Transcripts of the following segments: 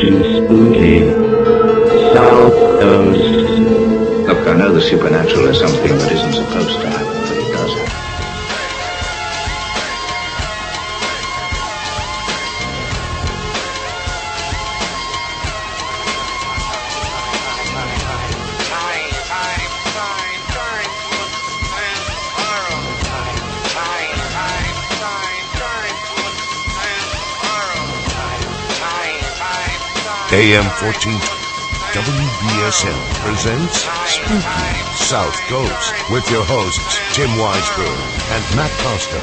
to spooky South Coast. Look, I know the supernatural is something that isn't supposed to happen, AM 14 WBSM presents Spooky South Coast with your hosts Tim Weisberg and Matt Costa.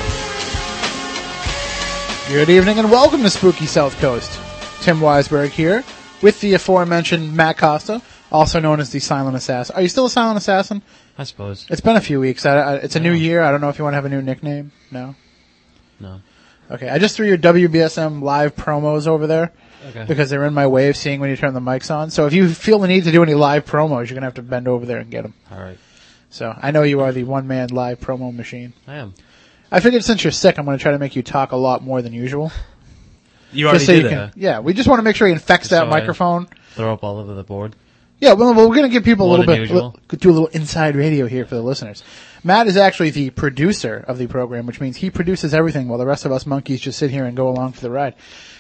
Good evening and welcome to Spooky South Coast. Tim Weisberg here with the aforementioned Matt Costa, also known as the Silent Assassin. Are you still a Silent Assassin? I suppose. It's been a few weeks. I, I, it's a new year. I don't know if you want to have a new nickname. No. No. Okay. I just threw your WBSM live promos over there Okay. because they're in my way of seeing when you turn the mics on. So if you feel the need to do any live promos, you're gonna have to bend over there and get them. All right. So I know you are the one man live promo machine. I am. I figured since you're sick, I'm gonna try to make you talk a lot more than usual. You already Just so did you that. yeah, we just want to make sure he infects that So I- microphone. Throw up all over the board. Yeah, well, we're going to give people a More little than bit, usual. li- do a little inside radio here for the listeners. Matt is actually the producer of the program, which means he produces everything while the rest of us monkeys just sit here and go along for the ride.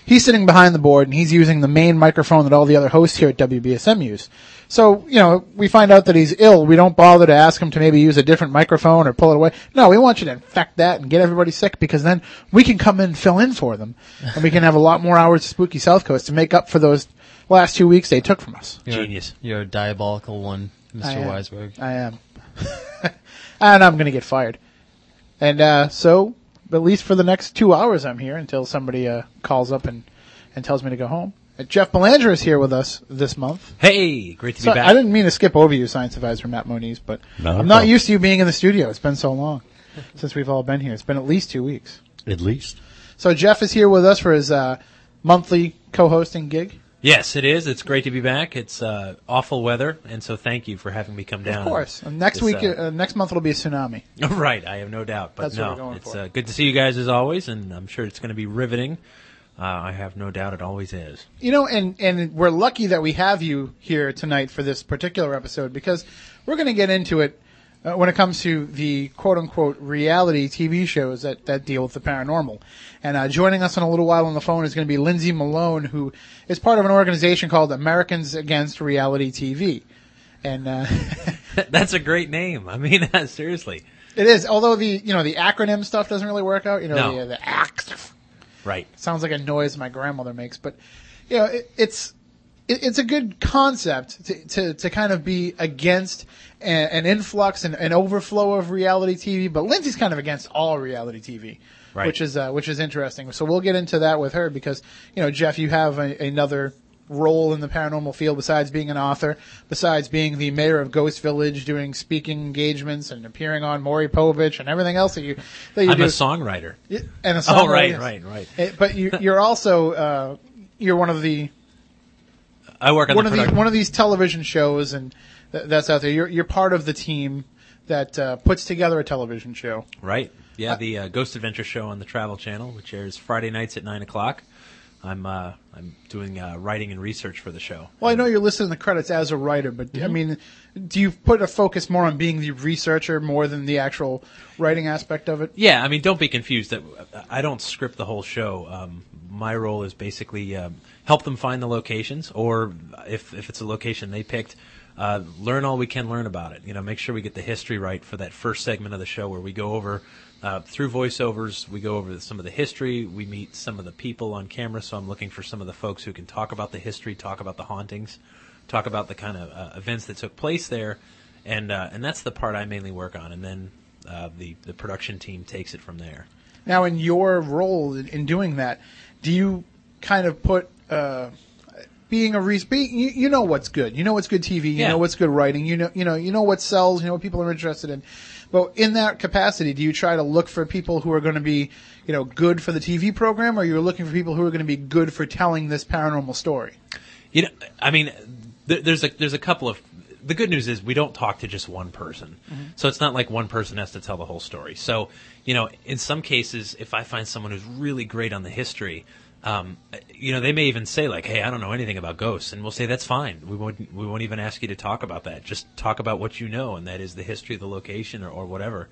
He's sitting behind the board and he's using the main microphone that all the other hosts here at WBSM use. So, you know, we find out that he's ill. We don't bother to ask him to maybe use a different microphone or pull it away. No, we want you to infect that and get everybody sick because then we can come in and fill in for them. And we can have a lot more hours of Spooky South Coast to make up for those last two weeks they took from us. You're, Genius. You're a diabolical one, Mr. am. Weisberg. I am. and I'm gonna get fired. And, uh, so, at least for the next two hours I'm here until somebody, uh, calls up and, and tells me to go home. Uh, Jeff Belanger is here with us this month. Hey, great to So be back. I didn't mean to skip over you, science advisor Matt Moniz, but I'm not used to you being in the studio. It's been so long since we've all been here. It's been at least two weeks. At least. So Jeff is here with us for his, uh, monthly co-hosting gig. Yes, it is. It's great to be back. It's uh, awful weather, and so thank you for having me come down. Of course. And next This, week, uh, uh, next month it'll be a tsunami. right, I have no doubt. But That's no, it's uh, good to see you guys as always, and I'm sure it's going to be riveting. Uh, I have no doubt it always is. You know, and, and we're lucky that we have you here tonight for this particular episode because we're going to get into it uh, when it comes to the quote unquote reality TV shows that, that deal with the paranormal. And uh, joining us in a little while on the phone is going to be Lindsay Malone, who is part of an organization called Americans Against Reality TV. And uh, That's a great name. I mean, seriously. it is, although the you know the acronym stuff doesn't really work out. You know, No. the, the ACT Right. sounds like a noise my grandmother makes, but you know, it, it's it, it's a good concept to, to, to kind of be against an, an influx and an overflow of reality TV. But Lindsay's kind of against all reality TV, Right. which is uh, which is interesting. So we'll get into that with her because you know, Jeff, you have a, another role in the paranormal field besides being an author, besides being the mayor of Ghost Village, doing speaking engagements and appearing on Maury Povich and everything else that you that you I'm do. a songwriter. And a songwriter. Oh, right, right, right. Eh, But you, you're also uh, you're one of the I work on one the of these one of these television shows, and that's out there. You're you're part of the team that uh, puts together a television show. Right. Yeah, the uh, Ghost Adventure Show on the Travel Channel, which airs Friday nights at nine o'clock. I'm uh, I'm doing uh, writing and research for the show. Well, I know you're listed in the credits as a writer, but Mm-hmm. I mean, do you put a focus more on being the researcher more than the actual writing aspect of it? Yeah, I mean, don't be confused. That I don't script the whole show. Um, my role is basically um, help them find the locations, or if if it's a location they picked, uh, learn all we can learn about it. You know, make sure we get the history right for that first segment of the show where we go over uh, through voiceovers. We go over some of the history. We meet some of the people on camera. So I'm looking for some of the folks who can talk about the history, talk about the hauntings, talk about the kind of uh, events that took place there, and uh, and that's the part I mainly work on. And then uh, the the production team takes it from there. Now, in your role in in doing that, do you kind of put uh, being a re- be, you, you know what's good, you know what's good TV, you Yeah. know what's good writing, you know you know you know what sells, you know what people are interested in. But in that capacity, do you try to look for people who are going to be, you know, good for the TV program, or you're looking for people who are going to be good for telling this paranormal story? You know, I mean, there, there's a there's a couple of. The good news is we don't talk to just one person, mm-hmm. so it's not like one person has to tell the whole story. So, you know, in some cases, if I find someone who's really great on the history, um, you know, they may even say like, "Hey, I don't know anything about ghosts," and we'll say that's fine. We won't we won't even ask you to talk about that. Just talk about what you know, and that is the history of the location or, or whatever.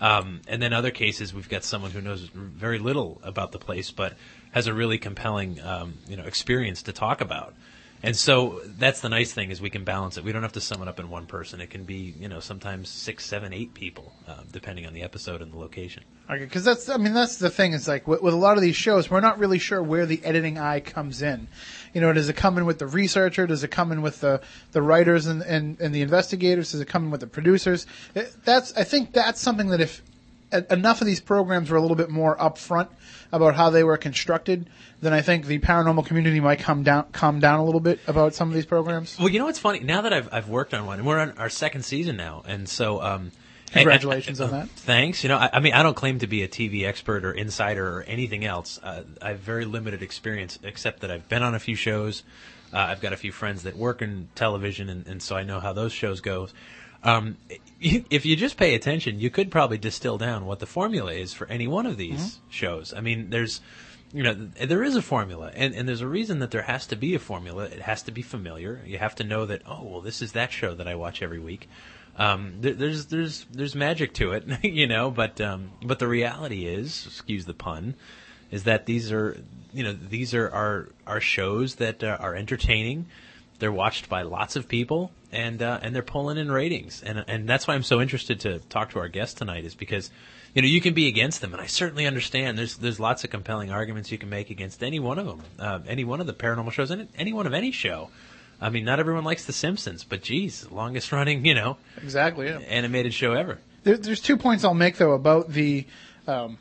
Um, and then other cases, we've got someone who knows very little about the place, but has a really compelling, um, you know, experience to talk about. And so that's the nice thing is we can balance it. We don't have to sum it up in one person. It can be, you know, sometimes six, seven, eight people, uh, depending on the episode and the location. Okay, because that's, I mean, that's the thing. Is like with, with a lot of these shows, we're not really sure where the editing eye comes in. You know, does it come in with the researcher? Does it come in with the the writers and and, and the investigators? Does it come in with the producers? That's, I think, that's something that if enough of these programs were a little bit more upfront about how they were constructed, then I think the paranormal community might come down, calm down a little bit about some of these programs. Well, you know what's funny? Now that I've I've worked on one, and we're on our second season now, and so um, Congratulations and- on that. Thanks. You know, I, I mean, I don't claim to be a TV expert or insider or anything else. Uh, I have very limited experience, except that I've been on a few shows. Uh, I've got a few friends that work in television, and, and so I know how those shows go. Um, if you just pay attention, you could probably distill down what the formula is for any one of these Mm-hmm. shows. I mean, there's, you know, there is a formula, and, and there's a reason that there has to be a formula. It has to be familiar. You have to know that, oh, well, this is that show that I watch every week. Um, there, there's there's there's magic to it, you know, but um, but the reality is, excuse the pun, is that these are you know these are our our shows that uh, are entertaining. They're watched by lots of people, and uh, and they're pulling in ratings, and and that's why I'm so interested to talk to our guest tonight, is because you know you can be against them, and I certainly understand. There's there's lots of compelling arguments you can make against any one of them, uh, any one of the paranormal shows, and any one of any show. I mean, not everyone likes The Simpsons, but geez, longest running, you know, Exactly. Yeah. animated show ever. There, there's two points I'll make though about the um,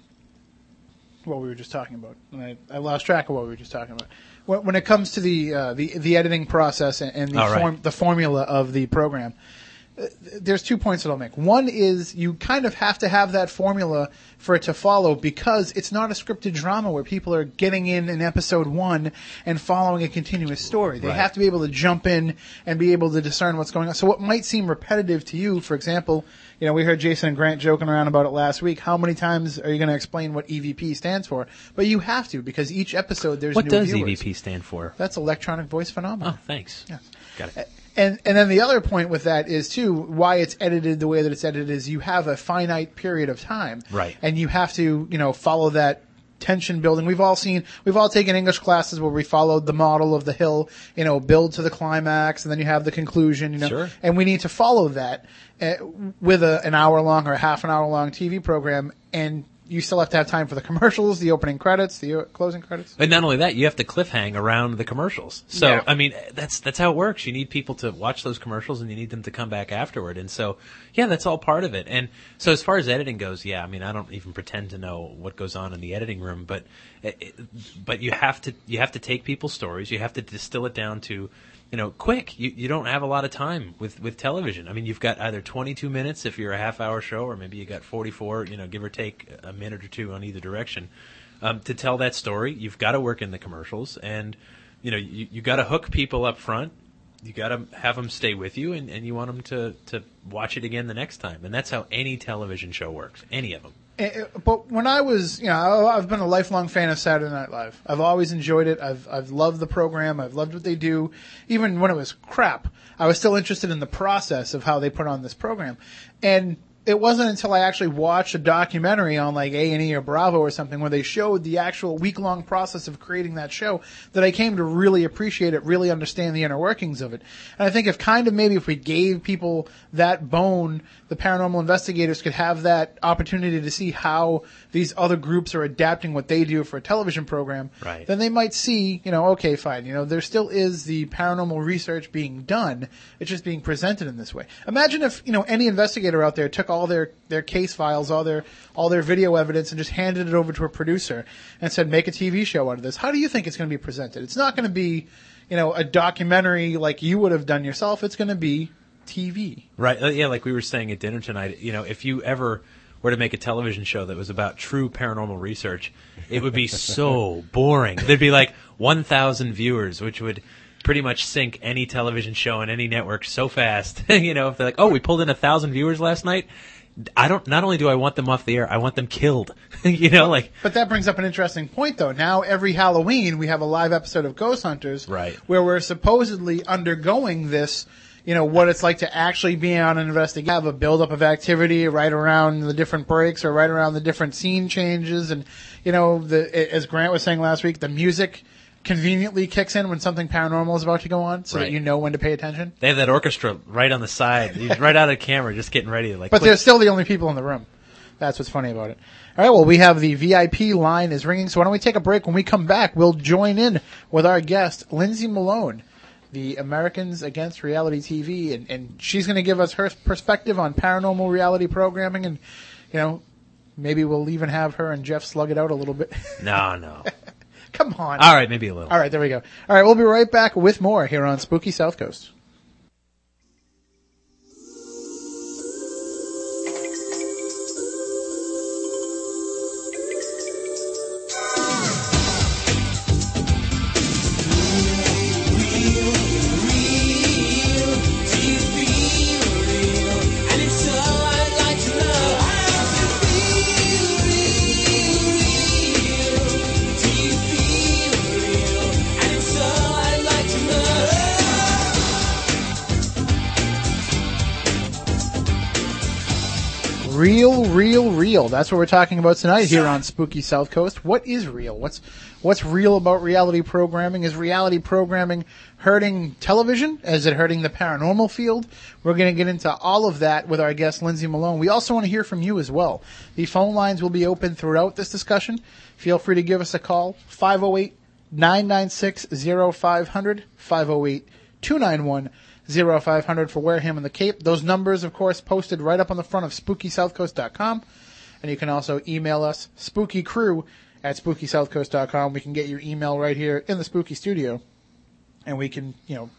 what we were just talking about. And I, I lost track of what we were just talking about. When, when it comes to the uh, the the editing process and, and the right. form, the formula of the program, uh, there's two points that I'll make. One is you kind of have to have that formula for it to follow because it's not a scripted drama where people are getting in in episode one and following a continuous story. They Right. have to be able to jump in and be able to discern what's going on. So what might seem repetitive to you, for example, you know, we heard Jason and Grant joking around about it last week. How many times are you going to explain what EVP stands for? But you have to because each episode there's What new What does viewers. EVP stand for? That's electronic voice phenomenon. Oh, thanks. Yes. Got it. And and then the other point with that is too why it's edited the way that it's edited is you have a finite period of time, Right. And you have to you know follow that tension building. We've all seen we've all taken English classes where we followed the model of the hill, you know, build to the climax, and then you have the conclusion, you know, Sure. and we need to follow that uh, with a, an hour long or a half an hour long TV program, and you still have to have time for the commercials, the opening credits, the uh, closing credits. And not only that, you have to cliffhang around the commercials. So Yeah. I mean, that's that's how it works. You need people to watch those commercials, and you need them to come back afterward. And so, yeah, that's all part of it. And so, as far as editing goes, yeah, I mean, I don't even pretend to know what goes on in the editing room, but it, it- but you have to you have to take people's stories, you have to distill it down to. You know, quick. You you don't have a lot of time with with television. I mean, you've got either 22 minutes if you're a half hour show, or maybe you got 44. You know, give or take a minute or two on either direction um, to tell that story, you've got to work in the commercials, and you know you, you got to hook people up front. You got to have them stay with you, and, and you want them to, to watch it again the next time. And that's how any television show works. Any of them. Eh, But when I was, you know, I've been a lifelong fan of Saturday Night Live. I've always enjoyed it. I've I've loved the program. I've loved what they do. Even when it was crap, I was still interested in the process of how they put on this program. And it wasn't until I actually watched a documentary on like A and E or Bravo or something where they showed the actual week long process of creating that show that I came to really appreciate it, really understand the inner workings of it. And I think if kind of maybe if we gave people that bone, the paranormal investigators could have that opportunity to see how these other groups are adapting what they do for a television program, Right. then they might see, you know, okay, fine, you know, there still is the paranormal research being done. It's just being presented in this way. Imagine if, you know, any investigator out there took all their, their case files, all their, all their video evidence and just handed it over to a producer and said, make a TV show out of this. How do you think it's going to be presented? It's not going to be, you know, a documentary like you would have done yourself. It's going to be TV. Right. Uh, yeah, like we were saying at dinner tonight, you know, if you ever were to make a television show that was about true paranormal research, it would be so boring. There'd be like 1,000 viewers, which would pretty much sink any television show on any network so fast. you know, if they're like, oh, we pulled in a 1,000 viewers last night, I don't. Not only do I want them off the air, I want them killed. you know, like But that brings up an interesting point, though. Now, every Halloween, we have a live episode of Ghost Hunters, Right. Where we're supposedly undergoing this, you know, what it's like to actually be on an investigation, have a buildup of activity right around the different breaks or right around the different scene changes, and you know, the as Grant was saying last week, the music conveniently kicks in when something paranormal is about to go on, so that you know when to pay attention. they have that orchestra right on the side, right out of camera, just getting ready to like. But click. they're still the only people in the room. That's what's funny about it. All right, well, we have the VIP line is ringing, so why don't we take a break? When we come back, we'll join in with our guest, Lindsay Malone, the Americans Against Reality TV, and, and she's going to give us her perspective on paranormal reality programming, and you know, maybe we'll even have her and Jeff slug it out a little bit. no, no. come on. All right, maybe a little. All right, there we go. All right, we'll be right back with more here on Spooky South Coast. Real, real, real. That's what we're talking about tonight here on Spooky South Coast. What is real? What's what's real about reality programming? Is reality programming hurting television? Is it hurting the paranormal field? We're going to get into all of that with our guest Lindsay Malone. We also want to hear from you as well. The phone lines will be open throughout this discussion. Feel free to give us a call 508 996 0500 508 291 0500 for Wareham and the Cape. Those numbers, of course, posted right up on the front of SpookySouthCoast.com. And you can also email us, spookycrew at SpookySouthCoast.com. We can get your email right here in the Spooky Studio. And we can, you know,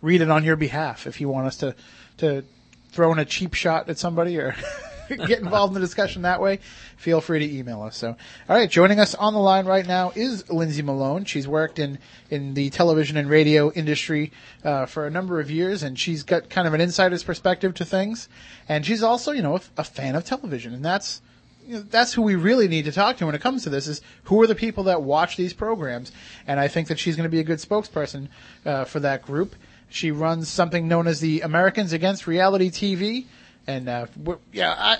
read it on your behalf if you want us to, to throw in a cheap shot at somebody or get involved in the discussion that way, feel free to email us. So, all right, joining us on the line right now is Lindsay Malone. She's worked in, in the television and radio industry uh, for a number of years, and she's got kind of an insider's perspective to things. And she's also, you know, a, a fan of television, and that's you know, that's who we really need to talk to when it comes to this is who are the people that watch these programs and i think that she's going to be a good spokesperson uh, for that group she runs something known as the americans against reality tv and uh, we're- yeah i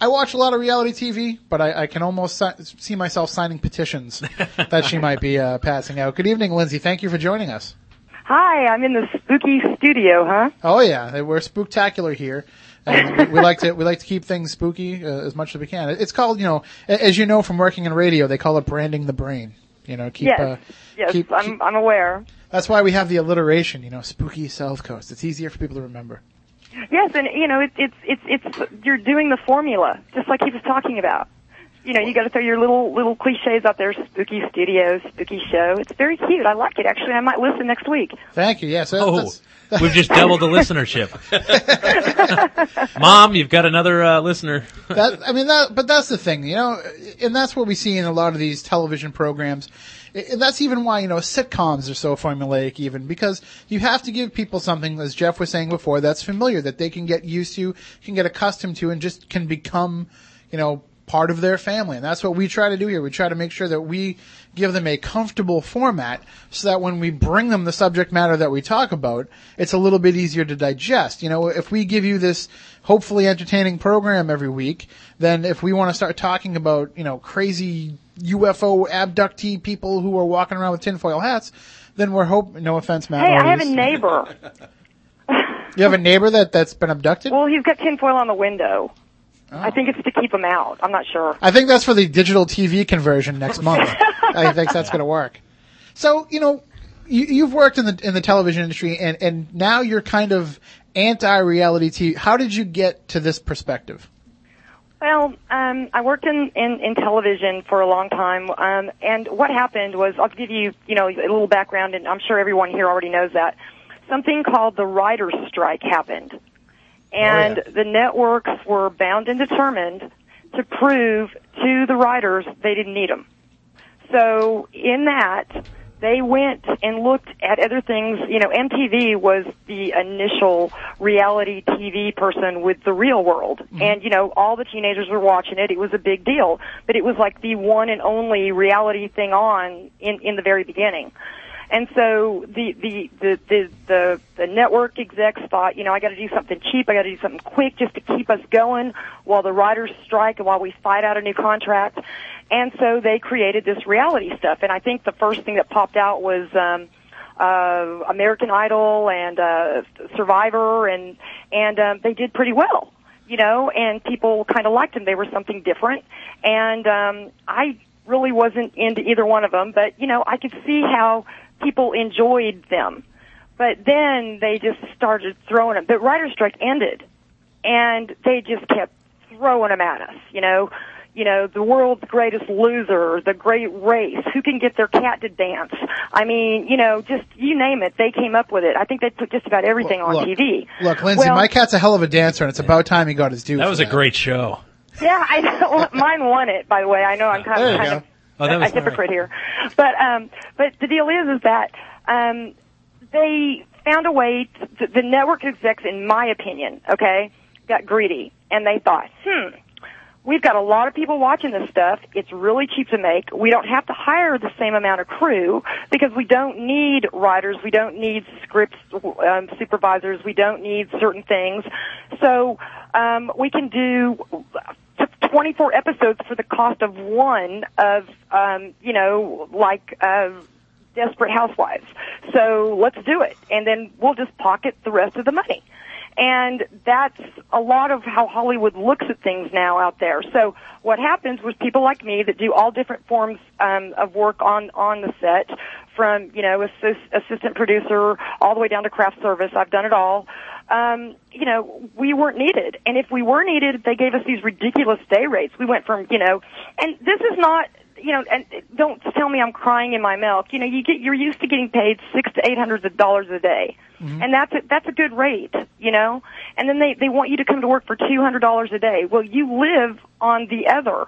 I watch a lot of reality TV, but I, I can almost si- see myself signing petitions that she might be uh, passing out. Good evening, Lindsay. Thank you for joining us. Hi, I'm in the spooky studio, huh? Oh yeah, we're spooktacular here. And we, we like to we like to keep things spooky uh, as much as we can. It's called you know, as you know from working in radio, they call it branding the brain. You know, keep. yes, Uh, yes, keep, I'm keep- I'm aware. that's why we have the alliteration. You know, spooky South Coast. It's easier for people to remember. Yes, and you know, it, it's it's it's you're doing the formula, just like he was talking about. You know, you got to throw your little little cliches out there. Spooky studio, spooky show. It's very cute. I like it. Actually, I might listen next week. Thank you. Yes. Oh, that's- we've just doubled the listenership. Mom, you've got another uh, listener. that I mean that, but that's the thing, you know, and that's what we see in a lot of these television programs. And that's even why you know sitcoms are so formulaic, even because you have to give people something, as Jeff was saying before, that's familiar that they can get used to, can get accustomed to, and just can become, you know, part of their family. And that's what we try to do here. We try to make sure that we give them a comfortable format so that when we bring them the subject matter that we talk about, it's a little bit easier to digest. You know, if we give you this hopefully entertaining program every week, then if we want to start talking about, you know, crazy UFO abductee people who are walking around with tinfoil hats, then we're hope, no offense, Matt. Hey, I have a neighbor. You have a neighbor that, that's been abducted? Well, he's got tinfoil on the window. Oh. I think it's to keep him out. I'm not sure. I think that's for the digital TV conversion next month. I think that's going to work. So, you know, you, you've worked in the in the television industry, and and now you're kind of anti-reality TV. How did you get to this perspective? Well, um, I worked in, in, in television for a long time, um, and what happened was, I'll give you, you know, a little background, and I'm sure everyone here already knows that. Something called the writer's strike happened, and Oh, yeah. the networks were bound and determined to prove to the writers they didn't need them. So in that, they went and looked at other things. You know, MTV was the initial reality TV person with the real world. Mm-hmm. And, you know, all the teenagers were watching it. It was a big deal. But it was like the one and only reality thing on in, in the very beginning. And so the, the, the, the, the, the network execs thought, you know, I gotta do something cheap, I gotta do something quick just to keep us going while the writers strike and while we fight out a new contract. And so they created this reality stuff. And I think the first thing that popped out was, um, uh, American Idol and, uh, Survivor and, and, um, they did pretty well. You know, and people kind of liked them. They were something different. And, um, I really wasn't into either one of them, but, you know, I could see how people enjoyed them. But then they just started throwing them. The writer's strike ended, and they just kept throwing them at us. You know, you know, the world's greatest loser, the great race, who can get their cat to dance. I mean, you know, just you name it, they came up with it. I think they put just about everything on look, TV. Look, Lindsay, Well- my cat's a hell of a dancer, and it's about time he got his due. That for was a great show. Yeah, I know. Mine won it, by the way. I know I'm kind There of you kind go. of Oh, that was a hypocrite here, but um, but the deal is is that um, they found a way. To, the network execs, in my opinion, okay, got greedy, and they thought, hmm. We've got a lot of people watching this stuff. It's really cheap to make. We don't have to hire the same amount of crew because we don't need writers. We don't need scripts um, supervisors. We don't need certain things. So um, we can do 24 episodes for the cost of one of, um, you know, like uh, Desperate Housewives. So let's do it, and then we'll just pocket the rest of the money. And that's a lot of how Hollywood looks at things now out there. So what happens with people like me that do all different forms um, of work on on the set, from you know assist, assistant producer all the way down to craft service. I've done it all. Um, you know, we weren't needed, and if we were needed, they gave us these ridiculous day rates. We went from you know, and this is not you know, and don't tell me I'm crying in my milk. You know, you get you're used to getting paid six to eight hundred dollars a day, and that's a, that's a good rate. You know, and then they they want you to come to work for two hundred dollars a day. Well, you live on the other,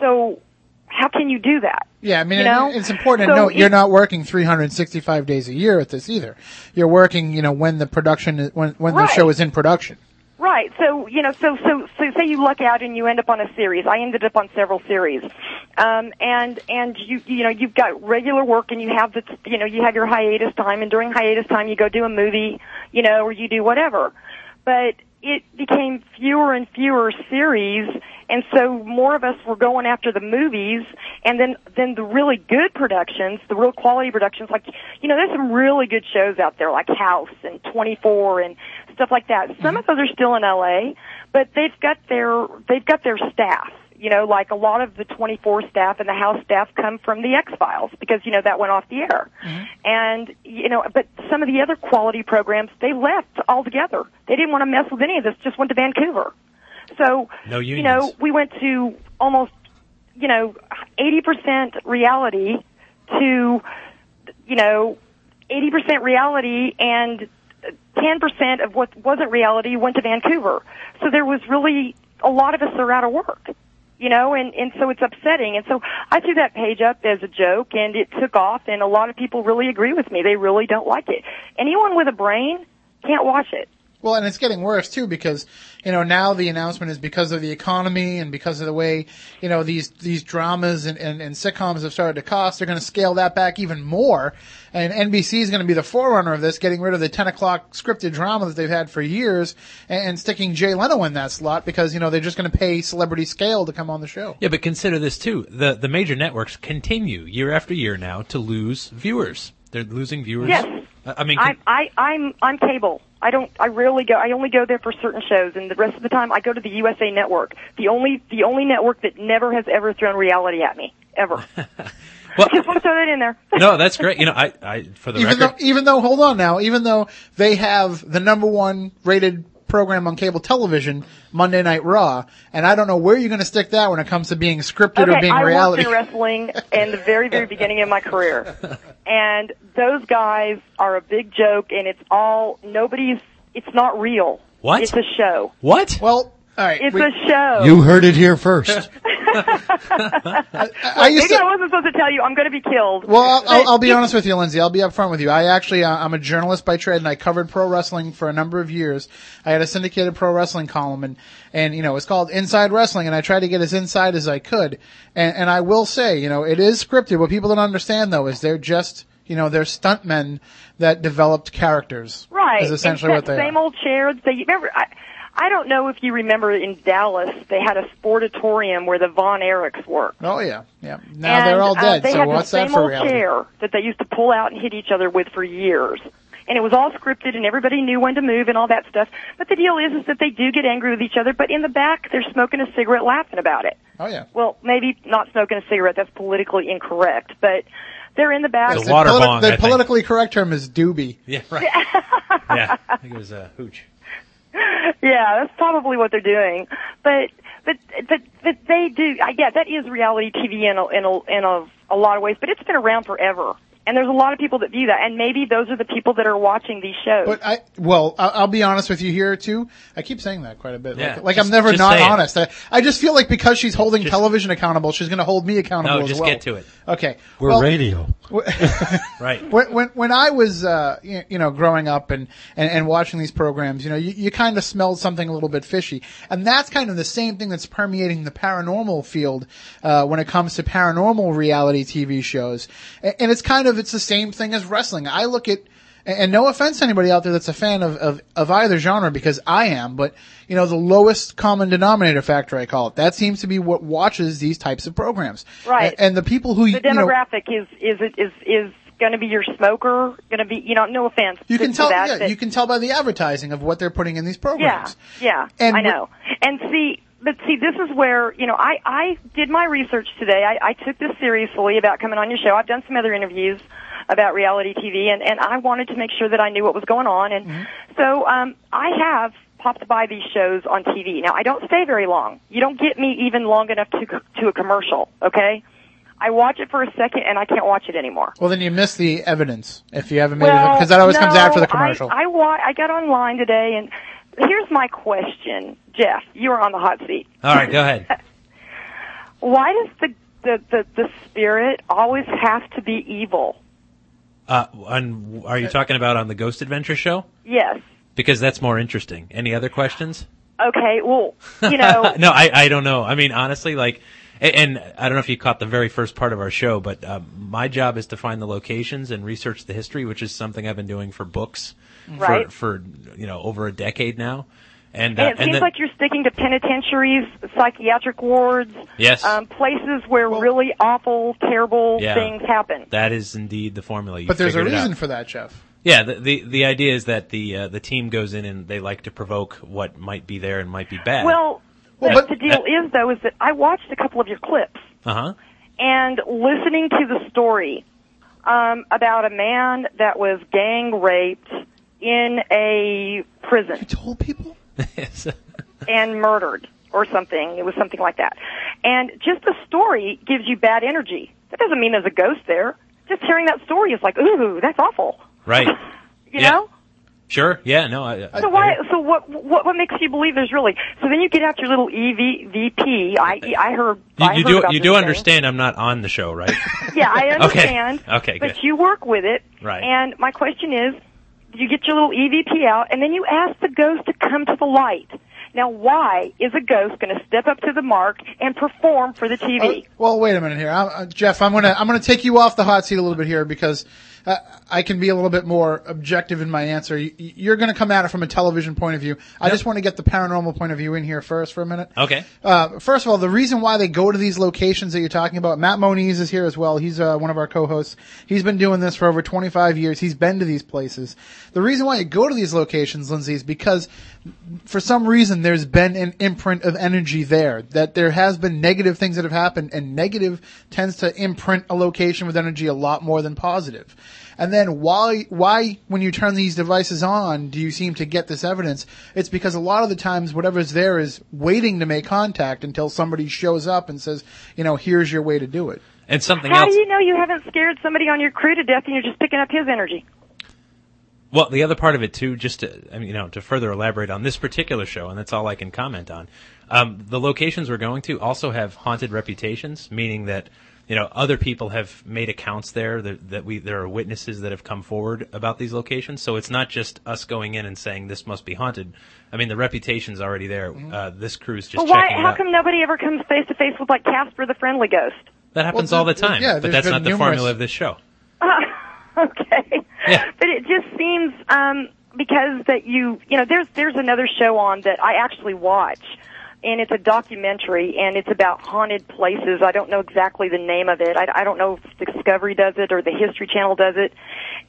so how can you do that? Yeah, I mean, You know? it's important to So note you're not working 365 days a year at this either. You're working, you know, when the production is, when when the show is in production. Right. So you know, so so so say you luck out and you end up on a series. I ended up on several series, um, and and you you know you've got regular work and you have the you know you have your hiatus time and during hiatus time you go do a movie, you know, or you do whatever. But it became fewer and fewer series, and so more of us were going after the movies, and then then the really good productions, the real quality productions, like you know, there's some really good shows out there like House and 24 and stuff like that. Some mm-hmm. of those are still in LA, but they've got their they've got their staff. You know, like a lot of the 24 staff and the House staff come from the X Files because you know that went off the air, mm-hmm. and you know, but some of the other quality programs they left altogether. They didn't want to mess with any of this. Just went to Vancouver. So No you know, we went to almost you know 80% reality to you know 80% reality and 10% of what wasn't reality went to Vancouver. So there was really a lot of us are out of work. You know, and, and so it's upsetting. And so I threw that page up as a joke and it took off and a lot of people really agree with me. They really don't like it. Anyone with a brain can't watch it. Well, and it's getting worse too because, you know, now the announcement is because of the economy and because of the way, you know, these, these dramas and, and, and sitcoms have started to cost, they're going to scale that back even more. And NBC is going to be the forerunner of this, getting rid of the 10 o'clock scripted drama that they've had for years and, and sticking Jay Leno in that slot because, you know, they're just going to pay celebrity scale to come on the show. Yeah, but consider this too. The the major networks continue year after year now to lose viewers. They're losing viewers. Yes. I I mean, I, I, I'm, I'm cable. I don't, I rarely go, I only go there for certain shows and the rest of the time I go to the USA Network. The only, the only network that never has ever thrown reality at me. Ever. well, Just want to throw that in there. no, that's great. You know, I, I for the even record, though, even though, hold on now, even though they have the number one rated program on cable television, Monday Night Raw, and I don't know where you're going to stick that when it comes to being scripted or Okay, being I reality. worked in wrestling in the very, very beginning of my career. And those guys are a big joke and it's all, nobody's, it's not real. What? It's a show. what? Well, All right. It's we- a show. You heard it here first. I used Maybe to. I wasn't supposed to tell you I'm going to be killed. Well, I'll, I'll, I'll be honest with you, Lindsay. I'll be upfront with you. I actually, uh, I'm a journalist by trade, and I covered pro wrestling for a number of years. I had a syndicated pro wrestling column, and and you know, it's called Inside Wrestling, and I tried to get as inside as I could. And and I will say, you know, it is scripted. What people don't understand though is they're just, you know, they're stuntmen that developed characters. Right. Is essentially and what they same are. old chairs. They remember. I, I don't know if you remember in Dallas, they had a sportatorium where the Von Erichs worked. Oh yeah, yeah. Now and, they're all dead. uh, dead. they so had what's the that same for old reality? chair that they used to pull out and hit each other with for years. And it was all scripted, and everybody knew when to move and all that stuff. But the deal is, is that they do get angry with each other. But in the back, they're smoking a cigarette, laughing about it. Oh yeah. Well, maybe not smoking a cigarette. That's politically incorrect. But they're in the back. It's a water politi- bong, the I think. politically correct term is doobie. Yeah, right. yeah, I think it was uh, Hooch. Yeah, that's probably what they're doing. But but but but they do. I yeah, that is reality TV in a, in a, in a, a lot of ways. But it's been around forever, and there's a lot of people that view that. And maybe those are the people that are watching these shows. But I, well, I'll, I'll be honest with you here too. I keep saying that quite a bit. Yeah, like, like just- I'm never not honest. I, I just feel like because she's holding Just- television accountable, she's going to hold me accountable No, as just well. get to it. Okay. We're well, radio. Right. when, when when I was uh, you, you know growing up and, and, and watching these programs, you know, you, you kind of smelled something a little bit fishy, and that's kind of the same thing that's permeating the paranormal field uh, when it comes to paranormal reality TV shows, and, and it's kind of it's the same thing as wrestling. I look at and and no offense to anybody out there that's a fan of, of, of either genre because I am, but you know, the lowest common denominator factor I call it. That seems to be what watches these types of programs. Right. A- And, the people who, the you know, demographic is is is is going to be your smoker. Going to be you know no offense. You can tell, that, yeah, but- you can tell by the advertising of what they're putting in these programs. yeah, And I know. And see, but see, this is where you know I I did my research today. I, I took this seriously about coming on your show. I've done some other interviews about reality TV, and and I wanted to make sure that I knew what was going on. And Mm-hmm. so um, I have popped by these shows on TV. Now I don't stay very long. You don't get me even long enough to to a commercial. Okay. I watch it for a second and I can't watch it anymore. Well, then you miss the evidence if you haven't made it because that always comes after the commercial. I, I, wa- I got online today, and here's my question, Jeff. You are on the hot seat. All right, go ahead. Why does the the the, the spirit always have to be evil? Uh, on, are you talking about on the Ghost Adventure show? Yes. Because that's more interesting. Any other questions? Okay. Well, you know. no, I, I don't know. I mean, honestly, like, a- and I don't know if you caught the very first part of our show, but um, my job is to find the locations and research the history, which is something I've been doing for books Right. for, for you know over a decade now. And, And uh, it and seems then, like you're sticking to penitentiaries, psychiatric wards, yes, um, places where really awful, terrible Yeah. things happen. that is indeed the formula. You but there's a figured it out. reason for that, Jeff. Yeah, the, the the idea is that the uh, the team goes in and they like to provoke what might be there and might be bad. Well, Well, but but- the deal is though is that I watched a couple of your clips. uh huh. and listening to the story um, about a man that was gang raped in a prison You told people? and murdered or something. It was something like that. And just the story gives you bad energy. That doesn't mean there's a ghost there. Just hearing that story is like, ooh, that's awful. right. You Yeah. know? Sure. Yeah. No. I, I, So why? So what? What? What makes you believe there's really? So then you get out your little EVVP. I I heard. You, I heard do you do thing. understand I'm not on the show, right? Yeah, I understand. Okay, But good. you work with it. Right. And my question is, you get your little EVP out, and then you ask the ghost to come to the light. Now, why is a ghost going to step up to the mark and perform for the TV? Uh, well, wait a minute here, I'm, uh, Jeff. I'm gonna I'm gonna take you off the hot seat a little bit here because uh, I can be a little bit more objective in my answer. You, you're gonna come at it from a television point of view. I just want to get the paranormal point of view in here first for a minute. Okay. Uh, first of all, the reason why they go to these locations that you're talking about, Matt Moniz is here as well. He's uh, one of our co-hosts. He's been doing this for over 25 years. He's been to these places. The reason why you go to these locations, Lindsay, is because for some reason there's been an imprint of energy there. That there has been negative things that have happened, and negative tends to imprint a location with energy a lot more than positive. And then why, why, when you turn these devices on, do you seem to get this evidence? It's because a lot of the times whatever's there is waiting to make contact until somebody shows up and says, you know, here's your way to do it. And something else How else. do you know you haven't scared somebody on your crew to death and you're just picking up his energy? Well, the other part of it too, just to, you know, to further elaborate on this particular show, and that's all I can comment on. Um, the locations we're going to also have haunted reputations, meaning that you know other people have made accounts there that, that we there are witnesses that have come forward about these locations. So it's not just us going in and saying this must be haunted. I mean, the reputation's already there. Uh, this crew's just Well, why? checking How out. come nobody ever comes face to face with like Casper the Friendly Ghost? that happens Well, all the time, yeah, but that's that's not the formula of this show. okay. Yeah. But it just seems um because that you you know there's there's another show on that I actually watch and it's a documentary and it's about haunted places. I don't know exactly the name of it. I, I don't know if Discovery does it or the History Channel does it.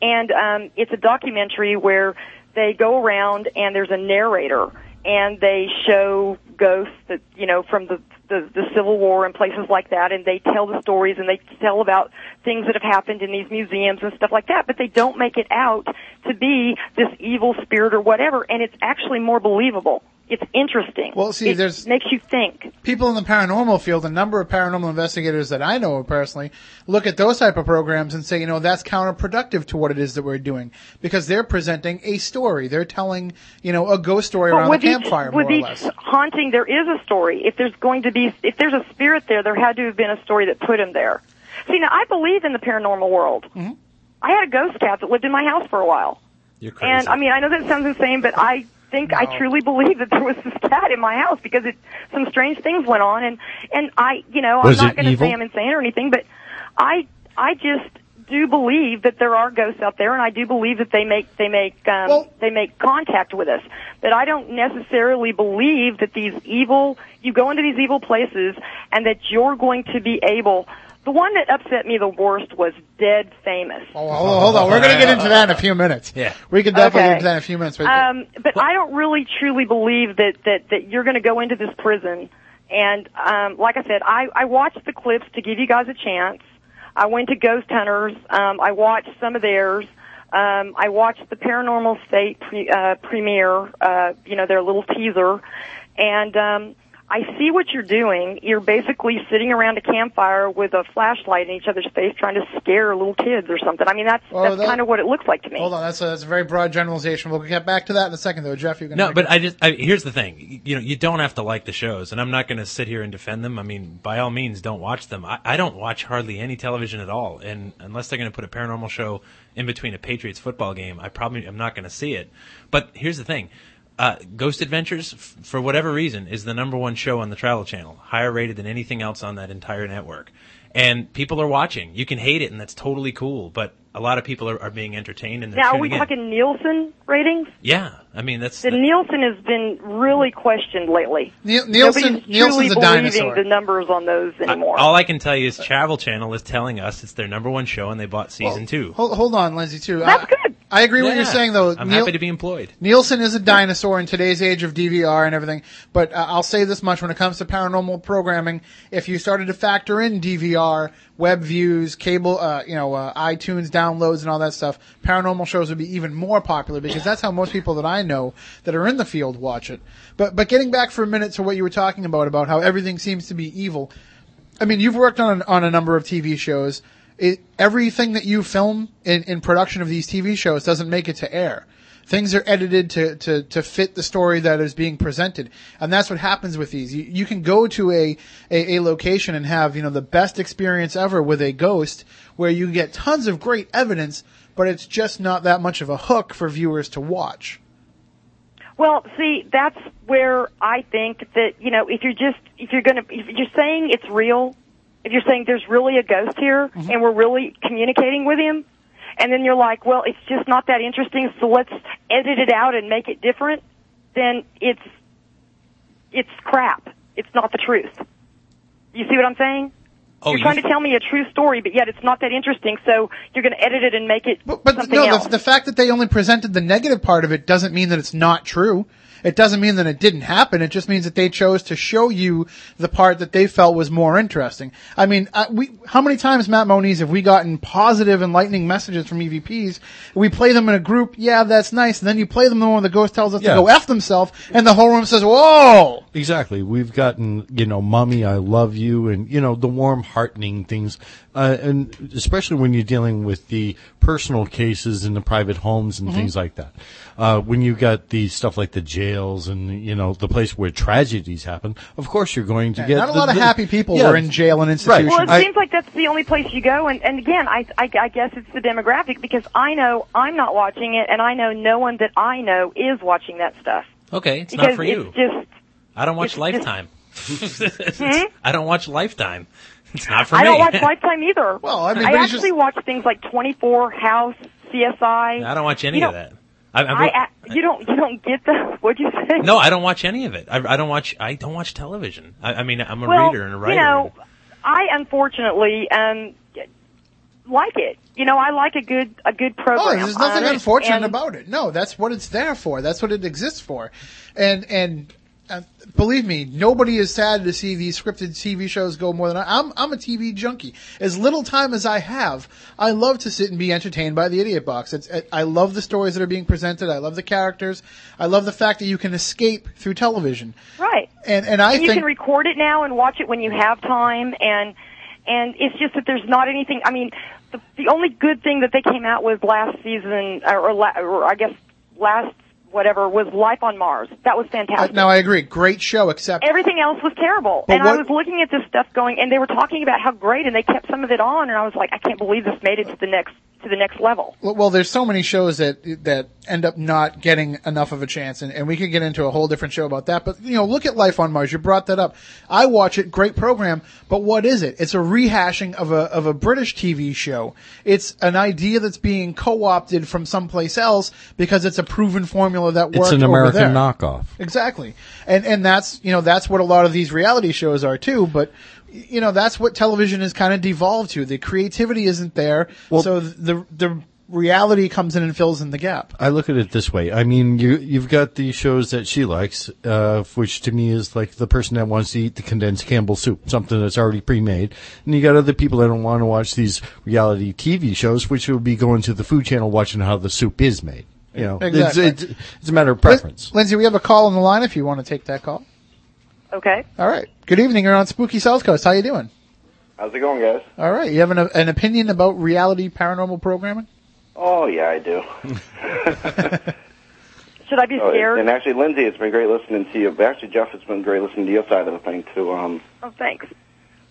And um it's a documentary where they go around and there's a narrator and they show ghosts that you know from the, the the Civil War and places like that, and they tell the stories and they tell about things that have happened in these museums and stuff like that. But they don't make it out to be this evil spirit or whatever, and it's actually more believable. It's interesting. Well, see, it there's- makes you think. people in the paranormal field, a number of paranormal investigators that I know personally, look at those type of programs and say, you know, that's counterproductive to what it is that we're doing because they're presenting a story. They're telling, you know, a ghost story But around the with each, campfire, more with or each less. haunting, there is a story. If there's going to be, if there's a spirit there, there had to have been a story that put him there. See, now I believe in the paranormal world. Mm-hmm. I had a ghost cat that lived in my house for a while. You're crazy. And I mean, I know that sounds insane, but I think I truly believe that there was this cat in my house because it, some strange things went on, and and I, you know, Was I'm not going to say I'm insane or anything, but I I just do believe that there are ghosts out there, and I do believe that they make they make um, Well- they make contact with us. But I don't necessarily believe that these evil you go into these evil places and that you're going to be able. The one that upset me the worst was Dead Famous. Oh, hold on, hold on. We're going to get into that in a few minutes. Yeah. We can definitely Okay. get into that in a few minutes. But Um, but I don't really truly believe that that that you're going to go into this prison. And um, like I said, I I watched the clips to give you guys a chance. I went to Ghost Hunters. Um, I watched some of theirs. Um, I watched the Paranormal State pre, uh, premiere. Uh, you know, their little teaser, and um, I see what you're doing. You're basically sitting around a campfire with a flashlight in each other's face, trying to scare little kids or something. I mean, that's Well, that's that- kind of what it looks like to me. hold on, that's a, that's a very broad generalization. We'll get back to that in a second, though. Jeff, you're going to No, but I just I, here's the thing. You know, you don't have to like the shows, and I'm not going to sit here and defend them. I mean, by all means, don't watch them. I, I don't watch hardly any television at all, and unless they're going to put a paranormal show in between a Patriots football game, I probably am not going to see it. But here's the thing. Uh, Ghost Adventures, f- for whatever reason, is the number one show on the Travel Channel, higher rated than anything else on that entire network. And people are watching. You can hate it, and that's totally cool. But a lot of people are, are being entertained, and they're now, are we in. talking Nielsen ratings? Yeah, I mean that's The Nielsen has been really questioned lately. Nielsen, Nobody's Nielsen's a truly dinosaur. believing the numbers on those anymore. I- all I can tell you is Travel Channel is telling us it's their number one show, and they bought season two. Hold, hold on, Lindsay, too. That's I, good. I agree with what you're saying, though. I'm Neil- happy to be employed. Nielsen is a dinosaur in today's age of DVR and everything, but uh, I'll say this much when it comes to paranormal programming: if you started to factor in DVR, web views, cable, uh, you know, uh, iTunes downloads, and all that stuff, paranormal shows would be even more popular because that's how most people that I know that are in the field watch it. But but getting back for a minute to what you were talking about about how everything seems to be evil. I mean, you've worked on on a number of TV shows. It, everything that you film in, in production of these TV shows doesn't make it to air. Things are edited to, to, to fit the story that is being presented. And that's what happens with these. You, you can go to a, a, a location and have, you know, the best experience ever with a ghost where you get tons of great evidence, but it's just not that much of a hook for viewers to watch. Well, see, that's where I think that you know, if you're just if you're gonna if you're saying it's real, if you're saying there's really a ghost here Mm-hmm. and we're really communicating with him, and then you're like, well, it's just not that interesting, so let's edit it out and make it different, then it's it's crap. It's not the truth. You see what I'm saying? Oh, you're you- trying to tell me a true story, but yet it's not that interesting, so you're going to edit it and make it But, but something no, else. the, the fact that they only presented the negative part of it doesn't mean that it's not true. It doesn't mean that it didn't happen. It just means that they chose to show you the part that they felt was more interesting. I mean, uh, we how many times, Matt Moniz, have we gotten positive, enlightening messages from EVPs? We play them in a group. Yeah, that's nice. And then you play them the one where the ghost tells us Yeah. to go f themselves, and the whole room says, "Whoa!" Exactly. We've gotten, you know, mommy, I love you, and, you know, the warm, heartening things. Uh, and especially when you're dealing with the personal cases in the private homes and Mhm. things like that. Uh, when you got the stuff like the jails and, you know, the place where tragedies happen, of course you're going to Yeah, get. not a the- lot of the- happy people Yeah. were in jail and institutions. Well, it I- seems like that's the only place you go, and, and again, I, I, I guess it's the demographic because I know I'm not watching it, and I know no one that I know is watching that stuff. Okay, it's because not for you. It's just I don't watch it's Lifetime. Hmm? I don't watch Lifetime. It's not for I me. I don't watch Lifetime either. Well, I mean, I actually just- watch things like 24, House, CSI. I don't watch any You of that. I, I, I, I, you don't you don't get the what'd you say? no, I don't watch any of it. I, I don't watch. I don't watch television. I, I mean, I'm a well, reader and a writer. You know, I unfortunately um like it. You know, I like a good a good program. Oh, program. there's nothing unfortunate and- about it. No, that's what it's there for. That's what it exists for. And and uh, believe me, nobody is sad to see these scripted TV shows go more than I. I'm. I'm a TV junkie. As little time as I have, I love to sit and be entertained by the Idiot Box. It's. It, I love the stories that are being presented. I love the characters. I love the fact that you can escape through television. Right. And and I and you think can record it now and watch it when you have time and and it's just that there's not anything I mean the the only good thing that they came out with last season or, or, la, or I guess last whatever was Life on Mars. That was uh, fantastic. now I agree. Great show, except Everything else was terrible. But and I was looking at this stuff going and they were talking about how great and they kept some of it on and I was like I can't believe this made it to the next to the next level. Well, well, there's so many shows that that end up not getting enough of a chance, and, and we could get into a whole different show about that. But you know, look at Life on Mars. You brought that up. I watch it. Great program. But what is it? It's a rehashing of a of a British TV show. It's an idea that's being co-opted from someplace else because it's a proven formula that works. It's an over American there. knockoff. Exactly. And and that's you know that's what a lot of these reality shows are too. But you know that's what television has kind of devolved to. The creativity isn't there, so the the reality comes in and fills in the gap. I look at it this way. I mean, you you've got the shows that she likes, uh, which to me is like the person that wants to eat the condensed Campbell soup, something that's already pre-made, and you got other people that don't want to watch these reality TV shows, which will be going to the food channel watching how the soup is made. You know, Exactly. it's, it's it's a matter of preference. Lindsay, we have a call on the line if you want to take that call. Okay. All right. Good evening. You're on Spooky South Coast. How you doing? How's it going, guys? All right. You have an, an opinion about reality paranormal programming? Oh yeah, I do. Should I be Oh, scared? and actually, Lindsay, it's been great listening to you. But actually, Jeff, it's been great listening to your side of the thing too. Um, oh, thanks.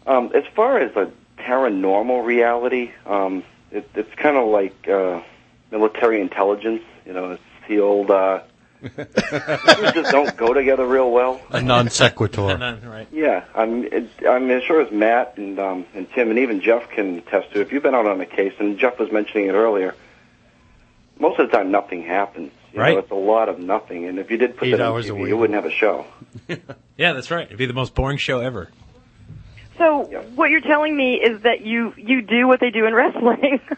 um, as far as the paranormal reality, um, it, it's kind of like uh, military intelligence. You know, it's the old. Uh, things just don't go together real well. A non sequitur. right. Yeah, I'm. It, I'm as sure as Matt and um, and Tim and even Jeff can attest to. If you've been out on a case, and Jeff was mentioning it earlier, most of the time nothing happens. You Right. Know, it's a lot of nothing. And if you did put Eight that hours a TV, week. you wouldn't have a show. Yeah, that's right. It'd be the most boring show ever. So what you're telling me is that you you do what they do in wrestling.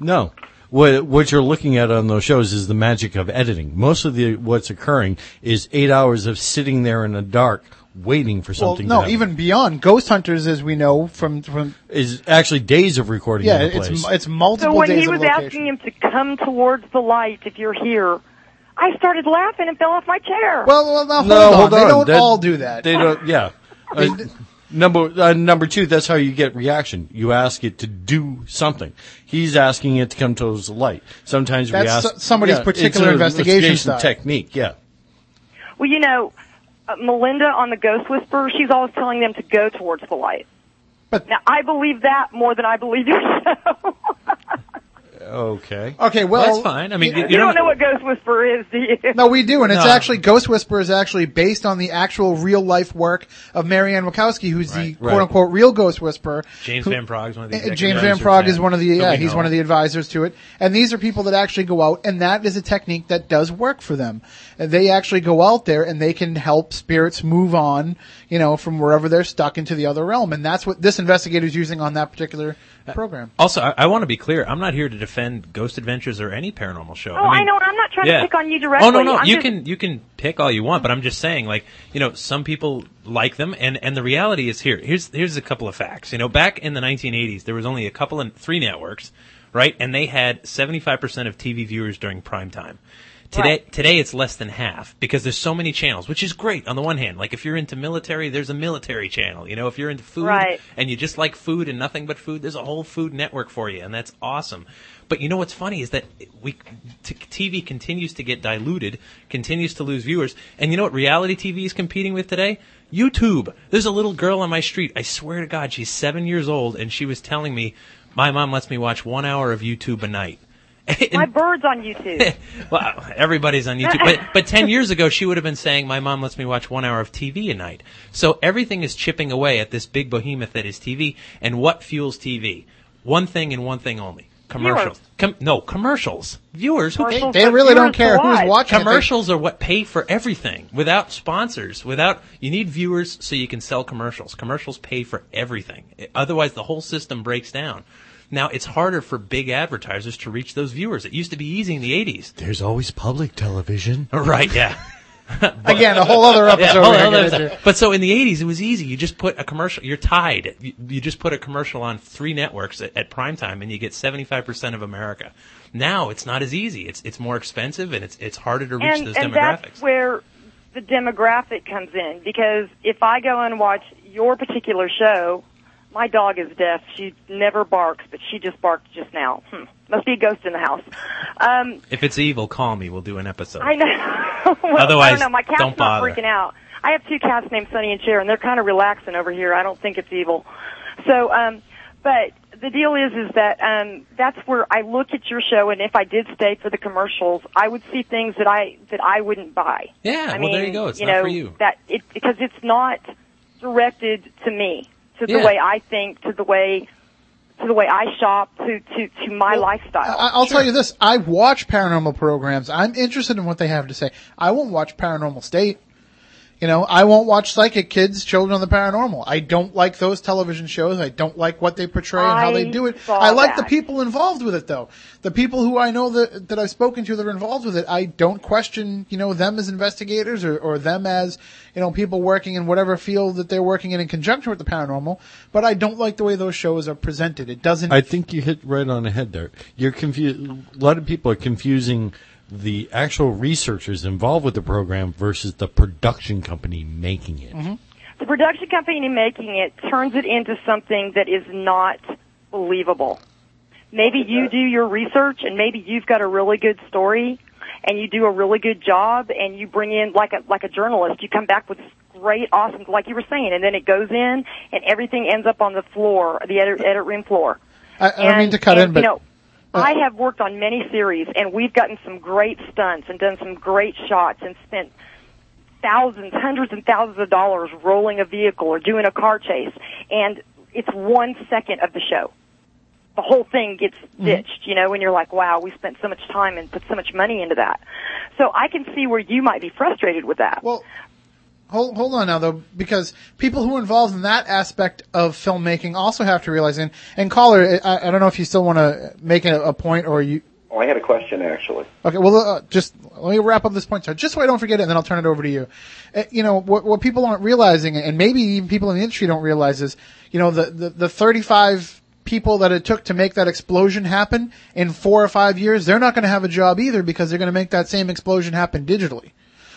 No. What what you're looking at on those shows is the magic of editing. Most of the what's occurring is eight hours of sitting there in the dark waiting for something. to no, happen. even beyond Ghost Hunters, as we know from from is actually days of recording. yeah, in a it's place. it's multiple so when days he was asking him to come towards the light if you're here, I started laughing and fell off my chair. Well, well, now hold no, on. hold They don't That- all do that. They don't. Yeah. Uh, number uh, number two. That's how you get reaction. You ask it to do something. He's asking it to come towards the light. Sometimes we ask so- somebody's yeah, particular it's an investigation technique. Yeah. Well, you know, uh, Melinda on the Ghost Whisperer, she's always telling them to go towards the light. But now I believe that more than I believe your show. Okay. Okay, well, That's fine. I mean, you, you, you don't know what Ghost Whisperer is, do you? No, we do, and it's No. actually Ghost Whisperer is actually based on the actual real life work of Marianne Winkowski, who's the Right. quote unquote real Ghost Whisperer. James who- Van Praagh is one of the Uh, James Van producers Praagh is one of the yeah we he's know. one of the advisors to it, and these are people that actually go out, and that is a technique that does work for them. And they actually go out there and they can help spirits move on, you know, from wherever they're stuck into the other realm, and that's what this investigator is using on that particular Uh, program. Also, I, I want to be clear. I'm not here to defend Ghost Adventures or any paranormal show. Oh, I, know. I'm not trying to pick on you directly. Oh no, no, I'm you just- can you can pick all you want, but I'm just saying, like you know, some people like them, and and the reality is here. Here's here's a couple of facts. You know, back in the 1980s, there was only a couple and three networks, right, and they had 75 percent of TV viewers during prime time. Today, Right. today it's less than half because there's so many channels, which is great on the one hand. Like if you're into military, there's a military channel. You know, if you're into food Right. and you just like food and nothing but food, there's a whole food network for you, and that's awesome. But you know what's funny is that we t- TV continues to get diluted, continues to lose viewers, and you know what reality TV is competing with today? YouTube. There's a little girl on my street. I swear to God, she's seven years old, and she was telling me, "My mom lets me watch one hour of YouTube a night." My bird's on YouTube. well, everybody's on YouTube. But, but 10 years ago, she would have been saying, my mom lets me watch one hour of TV a night. So everything is chipping away at this big behemoth that is TV. And what fuels TV? One thing and one thing only. Commercials. Com- no, commercials. Viewers who Commercials They for really don't care who's watching Commercials are what pay for everything. Without sponsors, without you need viewers so you can sell commercials. Commercials pay for everything. Otherwise, the whole system breaks down. Now it's harder for big advertisers to reach those viewers. It used to be easy in the '80s. There's always public television. Right? Yeah. Again, a whole other episode. Yeah, we're hold gonna on, get hold on. into. But so in the '80s, it was easy. You just put a commercial. You're tied. You, you just put a commercial on three networks at, at prime time, and you get 75% of America. Now it's not as easy. It's it's more expensive, and it's it's harder to reach and, those and demographics. that's where the demographic comes in because if I go and watch your particular show, my dog is deaf. She never barks, but she just barked just now. Hmm. Must be a ghost in the house. Um, if it's evil, call me. We'll do an episode. I know. well, I Otherwise, don't know. My cat's don't not bother. freaking out. I have two cats named Sunny and Cher, and they're kind of relaxing over here. I don't think it's evil. So, um, but the deal is, is that um, that's where I look at your show, and if I did stay for the commercials, I would see things that I that I wouldn't buy. Yeah, I well, there you go. It's you not know, for you. That it because it's not directed to me, to the Yeah. way I think, to the way to the way I shop, to to to my lifestyle. I- I'll tell you this: I watch paranormal programs. I'm interested in what they have to say. I won't watch Paranormal State. You know, I won't watch Psychic Kids, Children of the Paranormal. I don't like those television shows. I don't like what they portray and how they do it. I like the people involved with it, though. The people who I know that that I've spoken to that are involved with it. I don't question, you know, them as investigators or, or them as, you know, people working in whatever field that they're working in in conjunction with the paranormal. But I don't like the way those shows are presented. It doesn't. I think you hit right on the head there. You're confused. A lot of people are confusing the actual researchers involved with the program versus the production company making it. Mm-hmm. the production company making it turns it into something that is not believable. Maybe you do your research and maybe you've got a really good story and you do a really good job and you bring in like a like a journalist, you come back with great awesome like you were saying and then it goes in and everything ends up on the floor, the edit, edit room floor. I, I don't mean to cut and, in, but you know, I have worked on many series, and we've gotten some great stunts and done some great shots, and spent thousands, hundreds, and thousands of dollars rolling a vehicle or doing a car chase, and it's one second of the show. The whole thing gets mm-hmm. ditched, you know, and you're like, wow, we spent so much time and put so much money into that. So I can see where you might be frustrated with that. Well, hold hold on now though, because people who are involved in that aspect of filmmaking also have to realize. And and caller, I, I don't know if you still want to make a, a point or you. Oh, I had a question actually. Okay, well, uh, just let me wrap up this point, so just so I don't forget it, and then I'll turn it over to you. Uh, you know what, what people aren't realizing, and maybe even people in the industry don't realize is, you know, the the, the 35 people that it took to make that explosion happen in four or five years, they're not going to have a job either because they're going to make that same explosion happen digitally.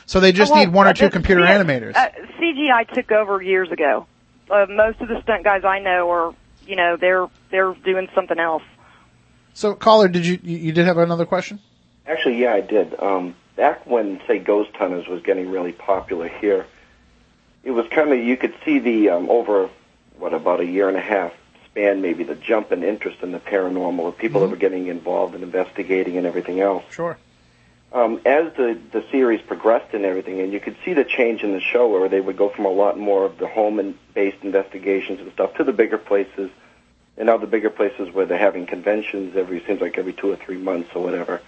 So they just Oh, well, need one or two computer yeah, animators. Uh, CGI took over years ago. Uh, most of the stunt guys I know are, you know, they're they're doing something else. So, caller, did you you you did have another question? Actually, yeah, I did. Um, back when, say, Ghost Hunters was getting really popular here, it was kind of you could see the um, over what about a year and a half span, maybe the jump in interest in the paranormal of people that were getting involved in investigating and everything else. Sure. Um, as the the series progressed and everything, and you could see the change in the show where they would go from a lot more of the home and based investigations and stuff to the bigger places, and now the bigger places where they're having conventions every seems like every two or three months or whatever.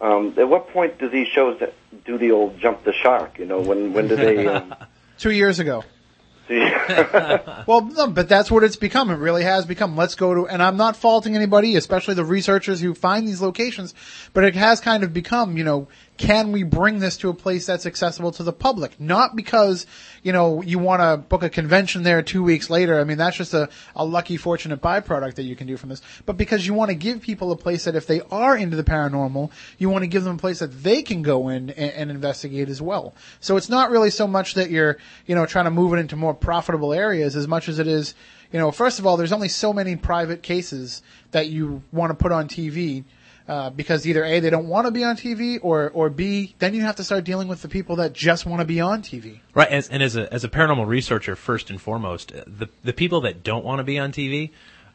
Um, at what point do these shows that do the old jump the shark? You know, when when do they? Um, Two years ago. Well, no, but that's what it's become. It really has become. Let's go to, and I'm not faulting anybody, especially the researchers who find these locations, but it has kind of become, you know, can we bring this to a place that's accessible to the public? Not because, you know, you want to book a convention there two weeks later. I mean, that's just a, a lucky, fortunate byproduct that you can do from this. But because you want to give people a place that if they are into the paranormal, you want to give them a place that they can go in and, and investigate as well. So it's not really so much that you're, you know, trying to move it into more profitable areas as much as it is, you know, first of all, there's only so many private cases that you want to put on TV. Uh, because either A, they don't want to be on TV, or, or B, then you have to start dealing with the people that just want to be on TV. Right, as, and as a as a paranormal researcher, first and foremost, the the people that don't want to be on TV,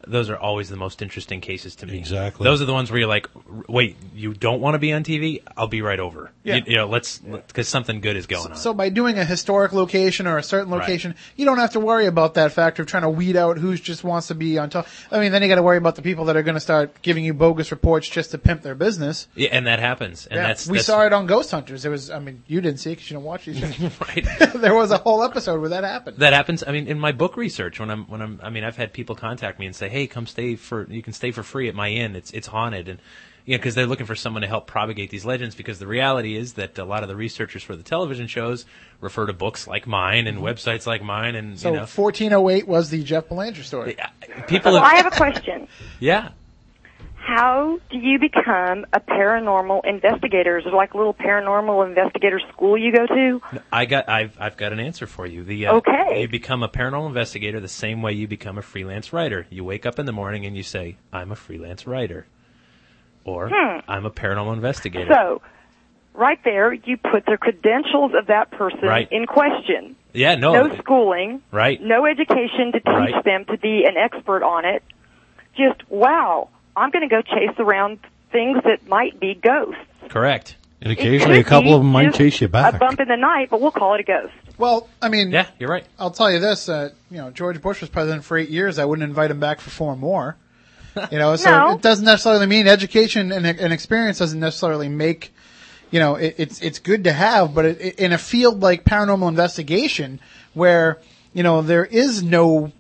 those are always the most interesting cases to me. Exactly. Those are the ones where you're like, wait, you don't want to be on TV? I'll be right over. Yeah. You, you know, let's because something good is going on. So by doing a historic location or a certain Right. location, you don't have to worry about that factor of trying to weed out who just wants to be on top. I mean, then you got to worry about the people that are going to start giving you bogus reports just to pimp their business. yeah, and that happens, and Yeah, that's we that's, saw it on Ghost Hunters. There was, I mean, you didn't see it because you don't watch these things. right. there was a whole episode where that happened. That happens. I mean, in my book research, when I'm when I'm, I mean, I've had people contact me and say, "Hey, come stay for you can stay for free at my inn. It's it's haunted." And you know, because they're looking for someone to help propagate these legends. Because the reality is that a lot of the researchers for the television shows refer to books like mine and websites like mine, and Mm-hmm. So you know, 1408 was the Jeff Belanger story. people. So I Have, have a question. yeah. How do you become a paranormal investigator? Is there like a little paranormal investigator school you go to? I got I've I've got an answer for you. The uh, Okay. you become a paranormal investigator the same way you become a freelance writer. You wake up in the morning and you say, "I'm a freelance writer," or Hmm. "I'm a paranormal investigator." So, right there, you put the credentials of that person Right. in question. yeah, no, No schooling, right. no education to teach Right. them to be an expert on it. Just, wow, I'm going to go chase around things that might be ghosts. Correct. And occasionally a couple of them might chase you back. A bump in the night, but we'll call it a ghost. Well, I mean, Yeah, you're right. I'll tell you this, uh, you know, George Bush was president for eight years. I wouldn't invite him back for four more. You know, so No. it doesn't necessarily mean education and, and experience doesn't necessarily make, you know, it, it's, it's good to have, but it, it, in a field like paranormal investigation where, you know, there is no,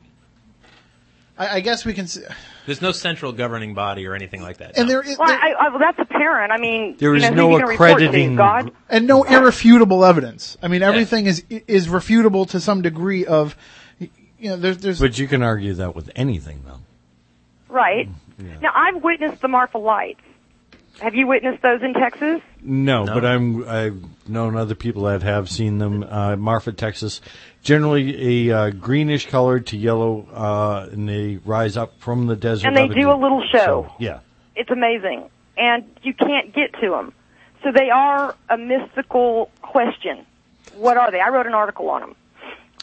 I, I guess we can, s- There's no central governing body or anything like that. and no. there is, Well, there- I, I, well, that's apparent. I mean, there is you know, no you gonna accrediting- God. and no irrefutable evidence. I mean, everything is, is refutable to some degree of, you know, there's, there's, But you can argue that with anything, though. Right. Mm, Now, I've witnessed the Marfa lights. Have you witnessed those in Texas? No, No. but I'm I've known other people that have seen them. Uh, Marfa, Texas, generally a uh, greenish color to yellow, uh, and they rise up from the desert. And they do a little show. So, yeah, It's amazing. And you can't get to them. So they are a mystical question. What are they? I wrote an article on them.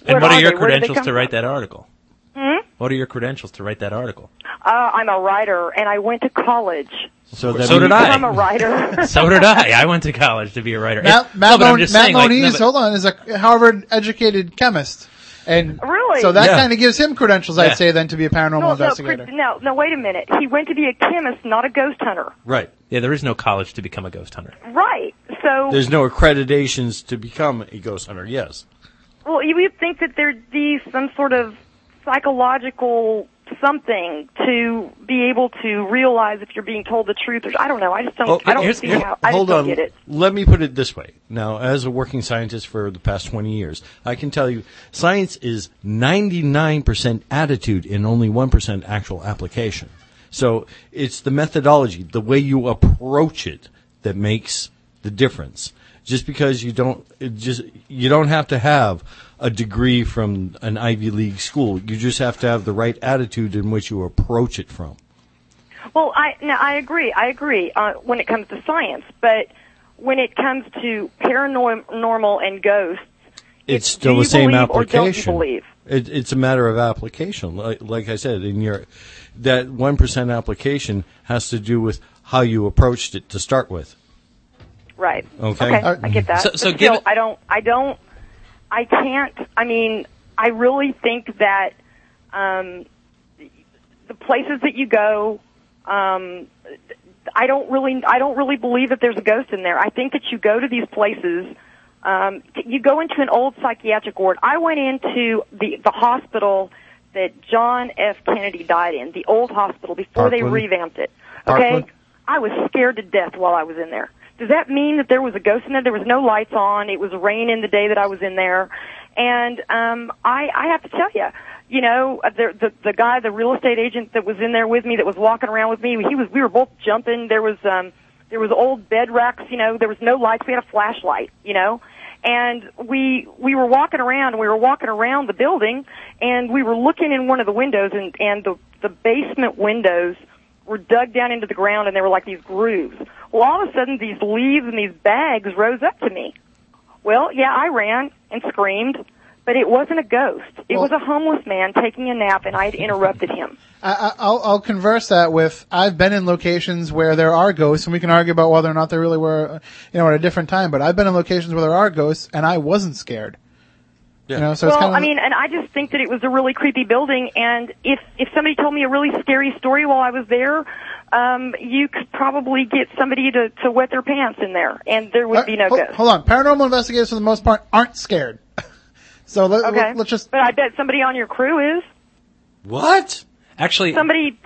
and what are your they? Where did they credentials to write from? that article? What are your credentials to write that article? Uh, I'm a writer, and I went to college. so that So did I. I'm a writer. So did I. I went to college to be a writer. Matt, Matt, no, Mon- Matt saying, like, no, Moniz, hold on, is a Harvard educated chemist. And Really? so that Yeah. kind of gives him credentials, Yeah. I'd say, then to be a paranormal no, no, investigator. Chris- no, no, wait a minute. He went to be a chemist, not a ghost hunter. right. Yeah, there is no college to become a ghost hunter. Right. So, There's no accreditations to become a ghost hunter. Yes, well, you would think that there'd be some sort of psychological something to be able to realize if you're being told the truth. Or I don't know. I just don't. Oh, I don't see how. I hold on. get it. Let me put it this way. Now, as a working scientist for the past 20 years, I can tell you science is 99% attitude and only 1% actual application. So it's the methodology, the way you approach it that makes the difference. Just because you don't, it just, you don't have to have a degree from an Ivy League school. You just have to have the right attitude in which you approach it from. Well, I no, I agree. I agree uh, when it comes to science, but when it comes to paranormal and ghosts, it's it's still the same believe or don't you application. believe? It, it's a matter of application. Like, like I said, in your that one percent application has to do with how you approached it to start with. Right. Okay. Okay. I get that. So- But so still, it- I don't. I don't. I can't. I mean, I really think that um, the places that you go, um, I don't really. I don't really believe that there's a ghost in there. I think that you go to these places. Um, you go into an old psychiatric ward. I went into the the hospital that John F. Kennedy died in, the old hospital before they revamped it. Okay, Parkland? I was scared to death while I was in there. Does that mean that there was a ghost in there? There was no lights on. It was raining the day that I was in there, and um, I I have to tell you, you know, the, the the guy, the real estate agent that was in there with me, that was walking around with me, he was we were both jumping. There was um there was old bed racks, you know, there was no lights. We had a flashlight, you know. And we we were walking around, we were walking around the building, and we were looking in one of the windows, and and the the basement windows were dug down into the ground, and they were like these grooves. Well, all of a sudden, these leaves and these bags rose up to me. Well, yeah, I ran and screamed, but it wasn't a ghost. It Well- was a homeless man taking a nap, and I had interrupted him. I, I'll, I'll converse that with I've been in locations where there are ghosts, and we can argue about whether or not there really were, you know, at a different time. But I've been in locations where there are ghosts, and I wasn't scared. You know, so it's well, kind of. I mean, and I just think that it was a really creepy building, and if if somebody told me a really scary story while I was there, um, you could probably get somebody to to wet their pants in there, and there would be no hold, ghost. hold on, paranormal investigators for the most part aren't scared. so let, Okay, let, us just. But I bet somebody on your crew is What? Actually, somebody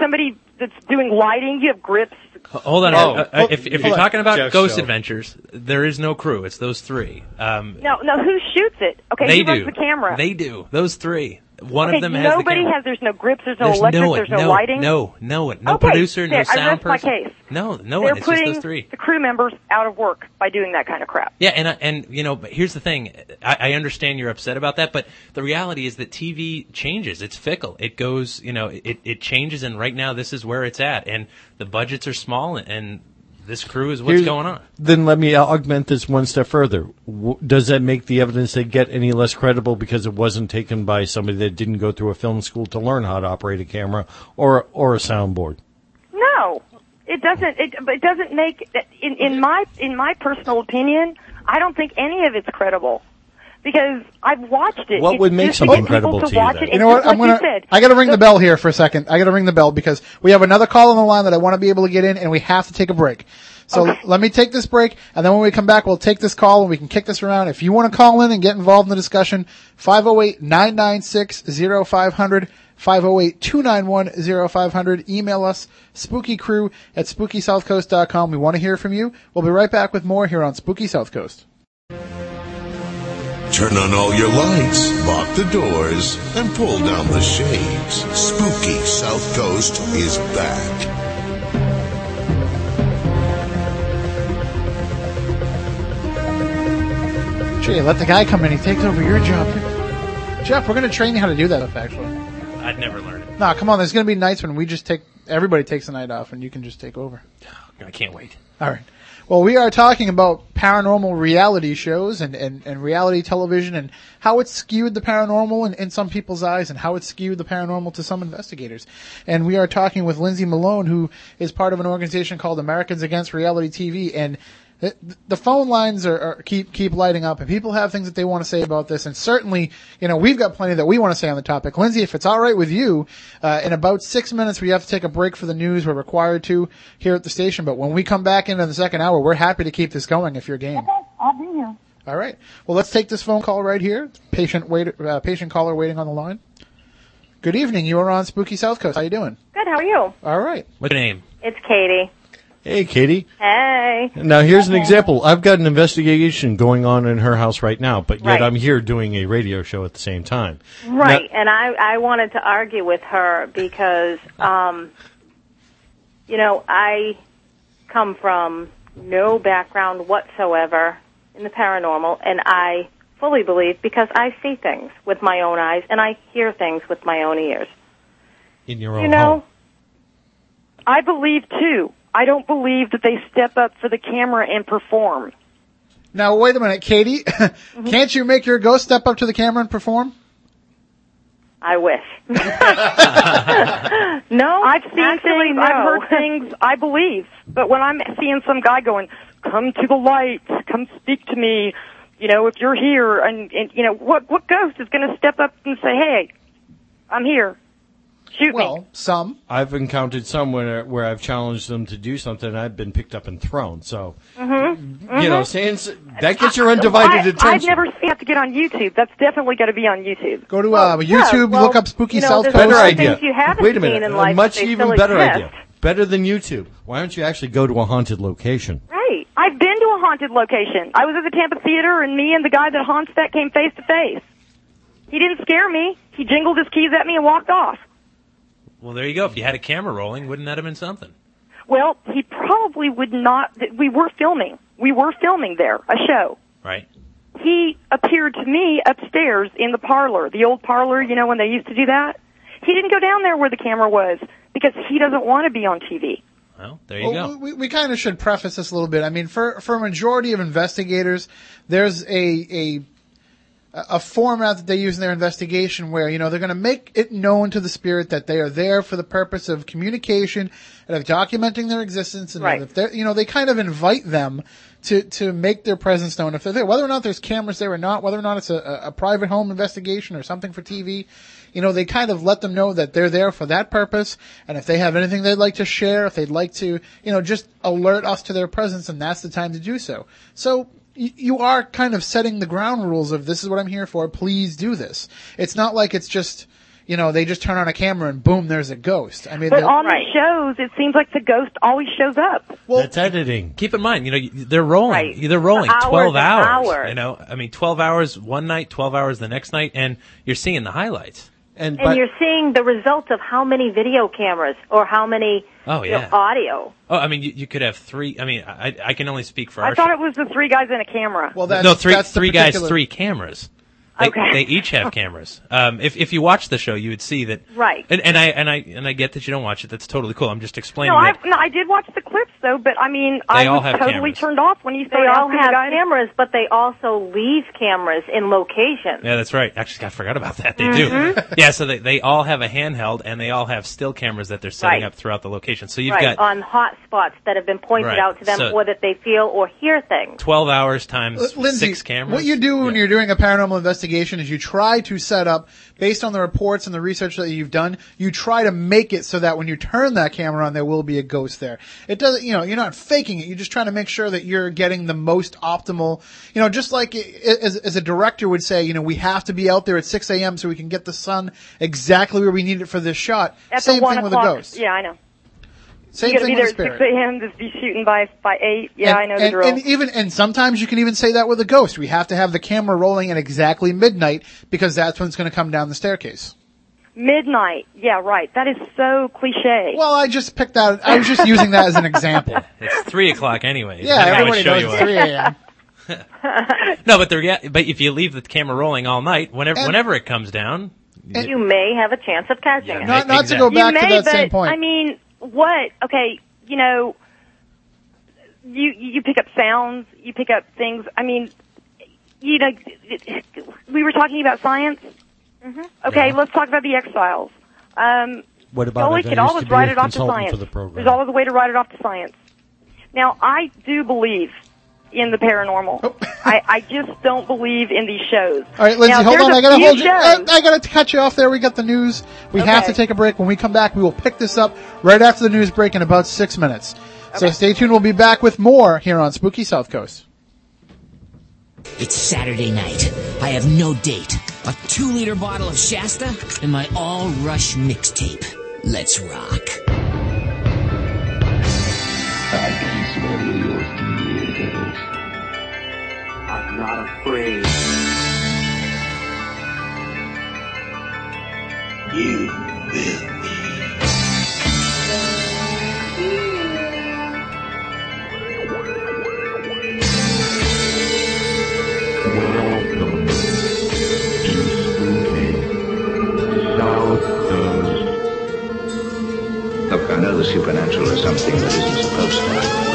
somebody that's doing lighting. You have grips. Hold on. Oh, Uh, uh, if if you're talking about Jeff's Ghost show. Adventures, there is no crew. It's those three. Um, No, no. Who shoots it? Okay, they who do. runs the camera? They do. Those three. One okay, of them has nobody the has. There's no grips. There's no There's electric. no there's no, no, lighting. No, no one. No Okay, producer. No there, I uh, sound rest my person. case. No, no They're one. It's just putting those three. the crew members out of work by doing that kind of crap. Yeah, and and you know, but here's the thing. I, I understand you're upset about that, but the reality is that TV changes. It's fickle. It goes, you know, it it changes, and right now this is where it's at, and the budgets are small, and this crew is what's Here's- going on. Then let me augment this one step further. W- Does that make the evidence they get any less credible because it wasn't taken by somebody that didn't go through a film school to learn how to operate a camera or or a soundboard? No, it doesn't. It, it doesn't make. In, in my in my personal opinion, I don't think any of it's credible because I've watched it. What It's would make just something get people to to you watch then? It. You know what? I'm like gonna. you. I got to ring the The- bell here for a second. I got to ring the bell because we have another call on the line that I want to be able to get in, and we have to take a break. So Okay. let me take this break, and then when we come back, we'll take this call and we can kick this around. If you want to call in and get involved in the discussion, 508-996-0500, 508-291-0500. Email us, spookycrew at spookysouthcoast.com. We want to hear from you. We'll be right back with more here on Spooky South Coast. Turn on all your lights, lock the doors, and pull down the shades. Spooky South Coast is back. Jay, let the guy come in. He takes over your job. Jeff, we're going to train you how to do that stuff, actually. I'd never learn it. No, come on. There's going to be nights when we just take, everybody takes the night off and you can just take over. I can't wait. All right. Well, we are talking about paranormal reality shows and, and, and reality television and how it's skewed the paranormal in, in some people's eyes and how it's skewed the paranormal to some investigators. And we are talking with Lindsay Malone, who is part of an organization called Americans Against Reality TV. And the, the phone lines are, are keep keep lighting up, and people have things that they want to say about this. And certainly, you know, we've got plenty that we want to say on the topic. Lindsay, if it's all right with you, uh, in about six minutes we have to take a break for the news. We're required to here at the station, but when we come back into the second hour, we're happy to keep this going if you're game. I'll be here. All right. Well, let's take this phone call right here. Patient wait, uh, patient caller waiting on the line. Good evening. You are on Spooky South Coast. How you doing? Good. How are you? All right. What's your name? It's Katie. Hey, Katie. Hey. Now here's an example. I've got an investigation going on in her house right now, but yet Right. I'm here doing a radio show at the same time. Right, and I I wanted to argue with her because um you know, I come from no background whatsoever in the paranormal and I fully believe because I see things with my own eyes and I hear things with my own ears. In your own You know, home. I believe too. I don't believe that they step up for the camera and perform. Now wait a minute, Katie. Mm-hmm. Can't you make your ghost step up to the camera and perform? I wish. no, I've seen actually, things, no. I've heard things, I believe. But when I'm seeing some guy going, come to the light, come speak to me, you know, if you're here, and, and you know, what, what ghost is going to step up and say, hey, I'm here, shoot me? Well, some. I've encountered some where, where I've challenged them to do something and I've been picked up and thrown. So, Mm-hmm. you know, saying that gets your undivided I, I've never seen it have to get on YouTube. That's definitely got to be on YouTube. Go to uh, yeah, YouTube, well, look up Spooky you know, South there's Coast. better idea. you Wait a minute. a life, much even better exist. idea. Better than YouTube. Why don't you actually go to a haunted location? Right. I've been to a haunted location. I was at the Tampa Theater, and me and the guy that haunts that came face to face. He didn't scare me. He jingled his keys at me and walked off. Well, there you go. If you had a camera rolling, wouldn't that have been something? Well, he probably would not. We were filming. We were filming there a show. Right. He appeared to me upstairs in the parlor, the old parlor. You know when they used to do that. He didn't go down there where the camera was because he doesn't want to be on TV. Well, there you Well, go. We, we kind of should preface this a little bit. I mean, for for a majority of investigators, there's a a a format that they use in their investigation where you know they're going to make it known to the spirit that they are there for the purpose of communication and of documenting their existence, and Right. if they're you know they kind of invite them to to make their presence known if they're there, whether or not there's cameras there or not, whether or not it's a, a private home investigation or something for TV. You know, they kind of let them know that they're there for that purpose, and if they have anything they'd like to share, if they'd like to, you know, just alert us to their presence, and that's the time to do so. So, you are kind of setting the ground rules of this is what I'm here for, please do this. It's not like it's just, you know, they just turn on a camera and boom, there's a ghost. I mean, But they'll- on the shows, it seems like the ghost always shows up. Well, That's editing. Keep in mind, you know, they're rolling. Right. They're rolling Hours twelve hours. hours. You know, I mean, twelve hours one night, twelve hours the next night, and you're seeing the highlights. And, And you're seeing the result of how many video cameras or how many Oh, you know, yeah. audio. Oh, I mean, you, you could have three. I mean, I, I can only speak for I our. thought show. it was the three guys in a camera. well, that's, no, three that's three guys, three cameras. They, Okay. they each have cameras. Um, if if you watch the show, you would see that. Right. And, and I and I and I get that you don't watch it. That's totally cool. I'm just explaining no, I, that. no, I did watch the clips though, but I mean, They I all was have totally cameras. turned off when you They started all have the guys. cameras, but they also leave cameras in locations. Yeah, that's right. Actually, I forgot about that. They Mm-hmm. do. Yeah, so they they all have a handheld and they all have still cameras that they're setting Right. up throughout the location. So you've right, got on hot spots that have been pointed Right. out to them So- or that they feel or hear things. 12 hours times Uh, Lindsay, six cameras. what you do when Yeah. you're doing a paranormal investigation is you try to set up, based on the reports and the research that you've done, you try to make it so that when you turn that camera on, there will be a ghost there. It doesn't, you know, you're not faking it. You're just trying to make sure that you're getting the most optimal, you know, just like as, as a director would say, you know, we have to be out there at 6 a.m. so we can get the sun exactly where we need it for this shot. At Same thing with a ghost. Yeah, I know. Same you got to thing be with there at spirit. 6 a.m. to be shooting by by eight. Yeah, and, I know the and, drill. And even and sometimes you can even say that with a ghost. We have to have the camera rolling at exactly midnight because that's when it's going to come down the staircase. Midnight. Yeah, right. That is so cliche. Well, I just picked that. I was just using that as an example. It's 3 o'clock anyway. Yeah, depending on everybody show knows you it's 3 a.m. No, but, the rea- but if you leave the camera rolling all night, whenever, And- whenever it comes down, You may have a chance of catching Yeah, it. Not, not to go back you to that but same point. I mean, what? Okay, you know, you you pick up sounds, you pick up things. I mean, you know, we were talking about science. Mm-hmm. Okay, let's talk about the X Files. Um, What about always it? I could always write it off to science. for the program. There's always a way to write it off to science. Now, I do believe in the paranormal. Oh. I, I just don't believe in these shows. All right, Lindsay, Now, hold on. a I gotta few hold you. Shows- I gotta cut you off there. We got the news. We have to take a break. When we come back, we will pick this up right after the news break in about six minutes. So stay tuned. We'll be back with more here on Spooky South Coast. It's Saturday night. I have no date. A two liter bottle of Shasta and my all rush mixtape. Let's rock. Not afraid. You will be. Welcome to Spooky South Coast. Look, I know the supernatural is something that isn't supposed to happen,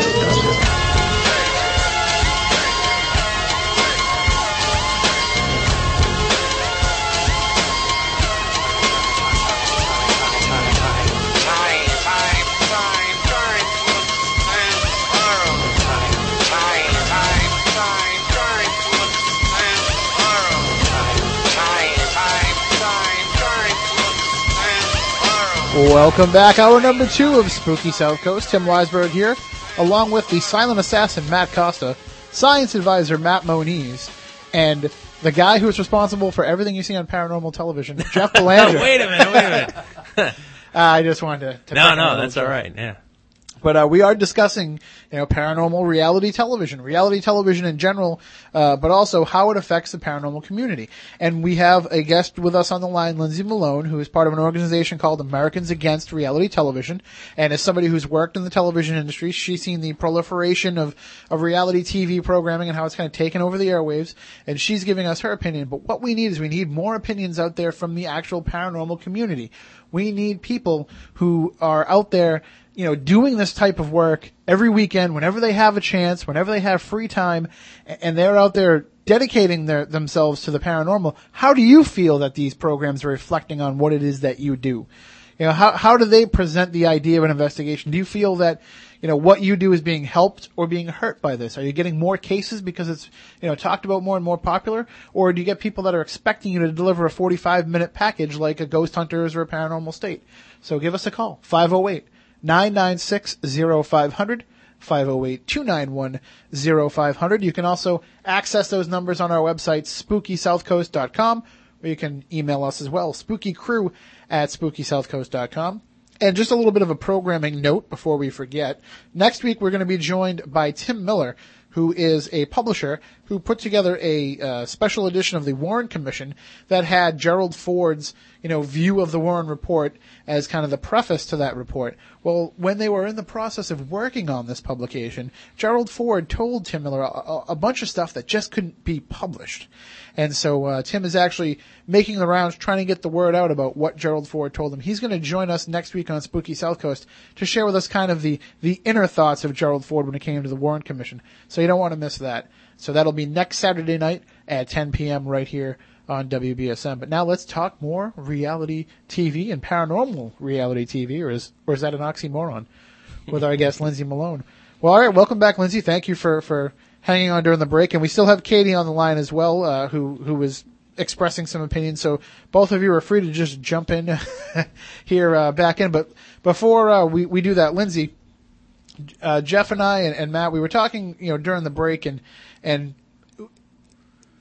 Welcome back. Hour number two of Spooky South Coast. Tim Weisberg here, along with the silent assassin Matt Costa, science advisor Matt Moniz, and the guy who is responsible for everything you see on paranormal television, Jeff Belanger. wait a minute, wait a minute. Uh, I just wanted to. to No, no, that's all right. Yeah. But uh, we are discussing, you know, paranormal reality television, reality television in general, uh, but also how it affects the paranormal community. And we have a guest with us on the line, Lindsay Malone, who is part of an organization called Americans Against Reality Television, and is somebody who's worked in the television industry. She's seen the proliferation of of reality TV programming and how it's kind of taken over the airwaves, and she's giving us her opinion. But what we need is we need more opinions out there from the actual paranormal community. We need people who are out there you know, doing this type of work every weekend, whenever they have a chance, whenever they have free time, and they're out there dedicating their, themselves to the paranormal, how do you feel that these programs are reflecting on what it is that you do? You know, how, how do they present the idea of an investigation? Do you feel that, you know, what you do is being helped or being hurt by this? Are you getting more cases because it's, you know, talked about more and more popular? Or do you get people that are expecting you to deliver a 45 minute package like a Ghost Hunters or a Paranormal State? So give us a call. 508 996 0500. 508-291-0500. You can also access those numbers on our website, spookysouthcoast.com, or you can email us as well, spookycrew at spookysouthcoast.com. And just a little bit of a programming note before we forget. Next week we're going to be joined by Tim Miller, who is a publisher who put together a uh, special edition of the Warren Commission that had Gerald Ford's, you know, view of the Warren report as kind of the preface to that report. Well, when they were in the process of working on this publication, Gerald Ford told Tim Miller a, a, bunch of stuff that just couldn't be published. And so uh, Tim is actually making the rounds, trying to get the word out about what Gerald Ford told him. He's going to join us next week on Spooky South Coast to share with us kind of the the inner thoughts of Gerald Ford when it came to the Warren Commission. So you don't want to miss that. So that'll be next Saturday night at 10 p.m. right here on WBSM. But now let's talk more reality TV and paranormal reality TV, or is or is that an oxymoron? With our guest Lindsay Malone. Well, all right, welcome back, Lindsay. Thank you for for hanging on during the break, and we still have Katie on the line as well, uh, who who was expressing some opinions. So both of you are free to just jump in here uh, back in. But before uh, we we do that, Lindsay, uh, Jeff and I and, and Matt, we were talking, you know, during the break, and and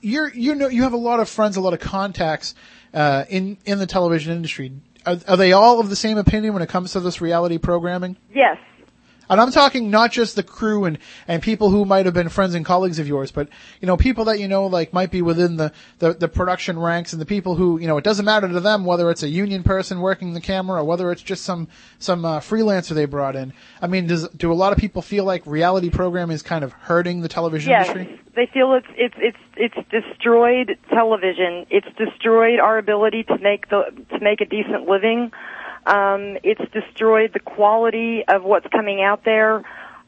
you're you know you have a lot of friends, a lot of contacts uh, in in the television industry. Are, are they all of the same opinion when it comes to this reality programming? Yes. And I'm talking not just the crew and, and people who might have been friends and colleagues of yours, but, you know, people that you know, like, might be within the, the, the production ranks and the people who, you know, it doesn't matter to them whether it's a union person working the camera or whether it's just some, some, uh, freelancer they brought in. I mean, does, do a lot of people feel like reality programming is kind of hurting the television Yes, industry? they feel it's it's it's it's destroyed television. It's destroyed our ability to make the to make a decent living. Um, it's destroyed the quality of what's coming out there.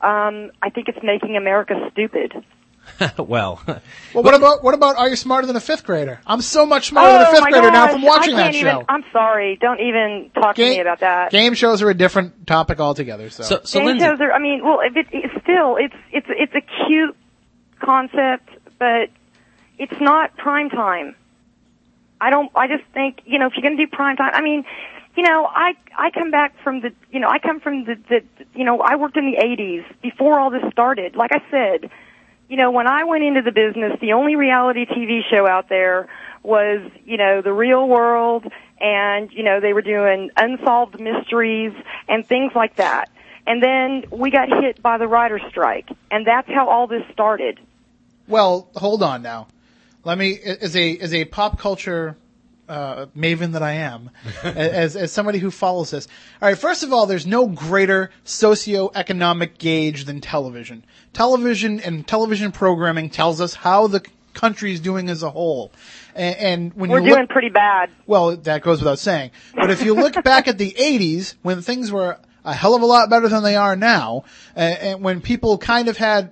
Um, I think it's making America stupid. well, Well, what about, what about Are You Smarter Than a Fifth Grader? I'm so much smarter than a oh fifth my grader now gosh, from watching I that can't even, show. I'm sorry. Don't even talk to me about that. Game shows are a different topic altogether, so. Game shows are. I mean, well, if it, it's still, it's it's it's a cute concept, but it's not prime time. I don't. I just think you know if you're going to do prime time. I mean, you know, I I come back from the you know I come from the the you know I worked in the 80s before all this started. Like I said, you know, when I went into the business, the only reality TV show out there was, you know, the real world and, you know, they were doing unsolved mysteries and things like that. And then we got hit by the writer's strike. And that's how all this started. Well, hold on now. Let me, as a as a pop culture uh, maven that I am, as as somebody who follows this. All right, first of all, there's no greater socioeconomic gauge than television. Television and television programming tells us how the country is doing as a whole. And, and when We're you look, doing pretty bad. well, that goes without saying. But if you look back at the 80s, when things were a hell of a lot better than they are now, uh, and when people kind of had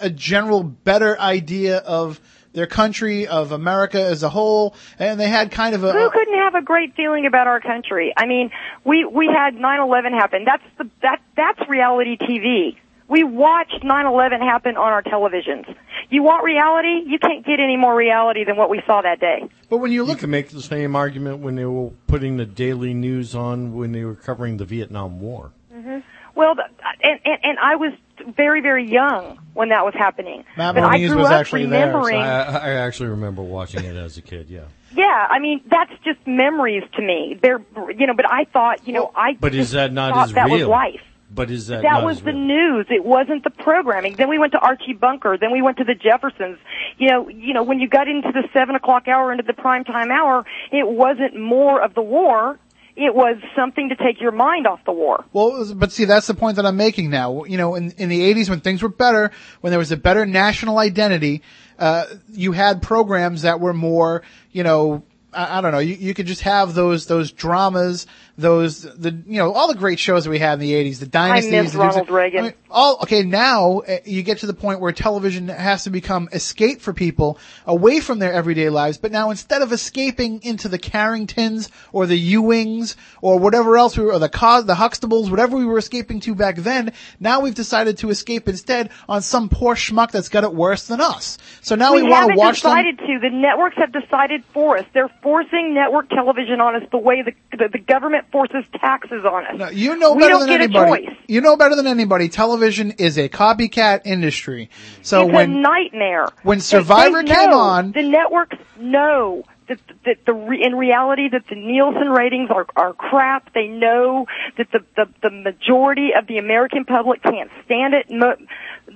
a general better idea of their country, of America as a whole, and they had kind of a, Who couldn't have a great feeling about our country? I mean, we we had 9/11 happen. That's the that that's reality TV. We watched 9/11 happen on our televisions. You want reality? You can't get any more reality than what we saw that day. But when you look, you can make the same argument when they were putting the daily news on when they were covering the Vietnam War. hmm Well, and, and and I was very very young when that was happening. Matt but I grew was up actually there. so remembering. I, I actually remember watching it as a kid. Yeah. Yeah, I mean that's just memories to me. They're you know, but I thought you know I But is that not thought as that was real? life. But is that, That not was as the news. It wasn't the programming. Then we went to Archie Bunker. Then we went to the Jeffersons. You know, you know, when you got into the seven o'clock hour, into the prime time hour, it wasn't more of the war. It was something to take your mind off the war. Well, but see, that's the point that I'm making now. You know, in, in the 80s when things were better, when there was a better national identity, uh, you had programs that were more, you know, I, I don't know, you, you could just have those, those dramas, those, the, you know, all the great shows that we had in the 80s, the dynasties. miss the- Ronald Reagan. I mean, all, okay, now uh, you get to the point where television has to become escape for people away from their everyday lives, but now instead of escaping into the Carringtons or the Ewings or whatever else we were, or the Cos, the Huxtables, whatever we were escaping to back then, now we've decided to escape instead on some poor schmuck that's got it worse than us. So now we, want to watch them. decided to. The networks have decided for us. They're forcing network television on us the way the the, the government forces taxes on us. No, you know better than anybody. You know better than anybody. Television is a copycat industry. So it's when a nightmare. when Survivor came know, on- the networks know that, that the in reality that the Nielsen ratings are are crap. They know that the the, the majority of the American public can't stand it. Mo-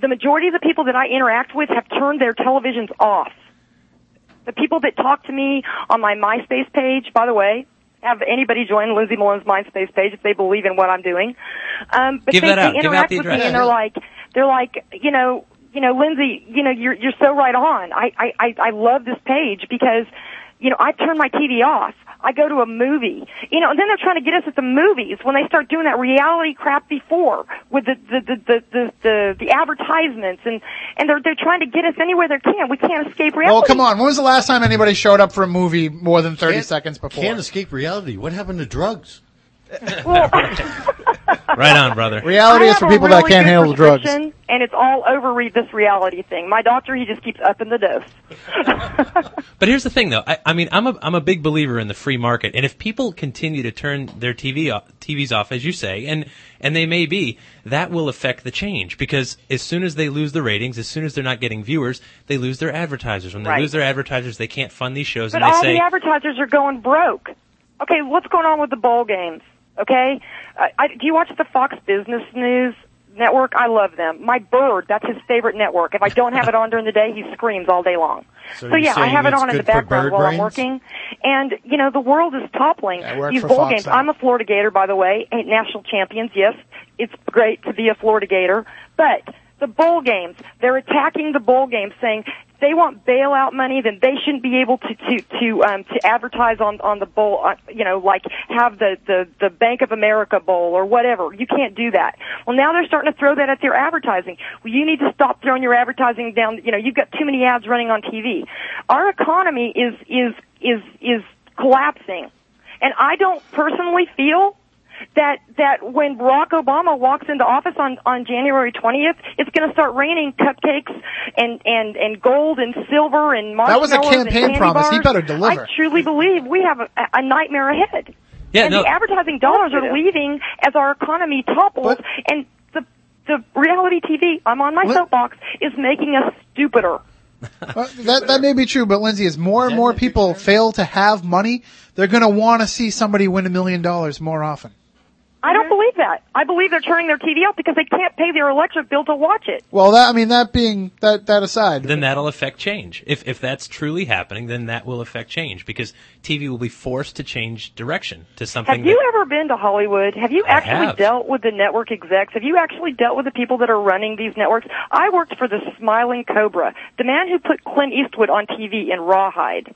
the majority of the people that I interact with have turned their televisions off. The people that talk to me on my MySpace page, by the way, have anybody join Lindsay Malone's MySpace page if they believe in what I'm doing. Um, but Give they, that out. they Give interact out the with me and they're like, they're like, you know, you know, Lindsay, you know, you're you're so right on. I I I, I love this page because, you know, I turn my TV off. I go to a movie, you know, and then they're trying to get us at the movies when they start doing that reality crap before with the the the the the, the, the advertisements and and they're they're trying to get us anywhere they can. We can't escape reality. Oh, come on. When was the last time anybody showed up for a movie more than 30 Can't- seconds before? Can't escape reality. What happened to drugs? Right on, brother. Reality is for have a people that can't handle the drugs. And it's all over read this reality thing. My doctor, he just keeps upping the dose. But here's the thing, though. I, I mean, I'm a I'm a big believer in the free market, and if people continue to turn their TV off, uh, TVs off, as you say, and and they may be, that will affect the change because as soon as they lose the ratings, as soon as they're not getting viewers, they lose their advertisers. When they Right. lose their advertisers, they can't fund these shows, But and they all say, the advertisers are going broke. Okay, what's going on with the bowl games? Okay, I, I, do you watch the Fox Business News network? I love them. My bird, that's his favorite network. If I don't have it on during the day, he screams all day long. So So, yeah, I have it on in the background while I'm working. And you know, the world is toppling. Work These bowl Fox games. now. I'm a Florida Gator, by the way. Ain't national champions. Yes, it's great to be a Florida Gator, but the bowl games, they're attacking the bowl games, saying they want bailout money, then they shouldn't be able to to to um to advertise on on the bowl, uh, you know, like have the the the Bank of America bowl or whatever. You can't do that. Well, now they're starting to throw that at their advertising. Well, you need to stop throwing your advertising down. You know, you've got too many ads running on TV. Our economy is is is is collapsing, and I don't personally feel that that when Barack Obama walks into office on on January 20th, it's going to start raining cupcakes and and and gold and silver and That was a marshmallows and campaign candy promise. He better deliver. I truly believe we have a, a nightmare ahead. Yeah, and no- the advertising dollars are leaving as our economy topples, and the the reality TV. I'm on my What? soapbox is making us stupider. Well, that that may be true, but Lindsay, as more and more people fail to have money, they're going to want to see somebody win a million dollars more often. I don't believe that. I believe they're turning their TV off because they can't pay their electric bill to watch it. Well, that I mean, that being that that aside, then that'll affect change. If if that's truly happening, then that will affect change because TV will be forced to change direction to something. Have you that, ever been to Hollywood? Have you actually have. dealt with the network execs? Have you actually dealt with the people that are running these networks? I worked for the Smiling Cobra, the man who put Clint Eastwood on TV in Rawhide,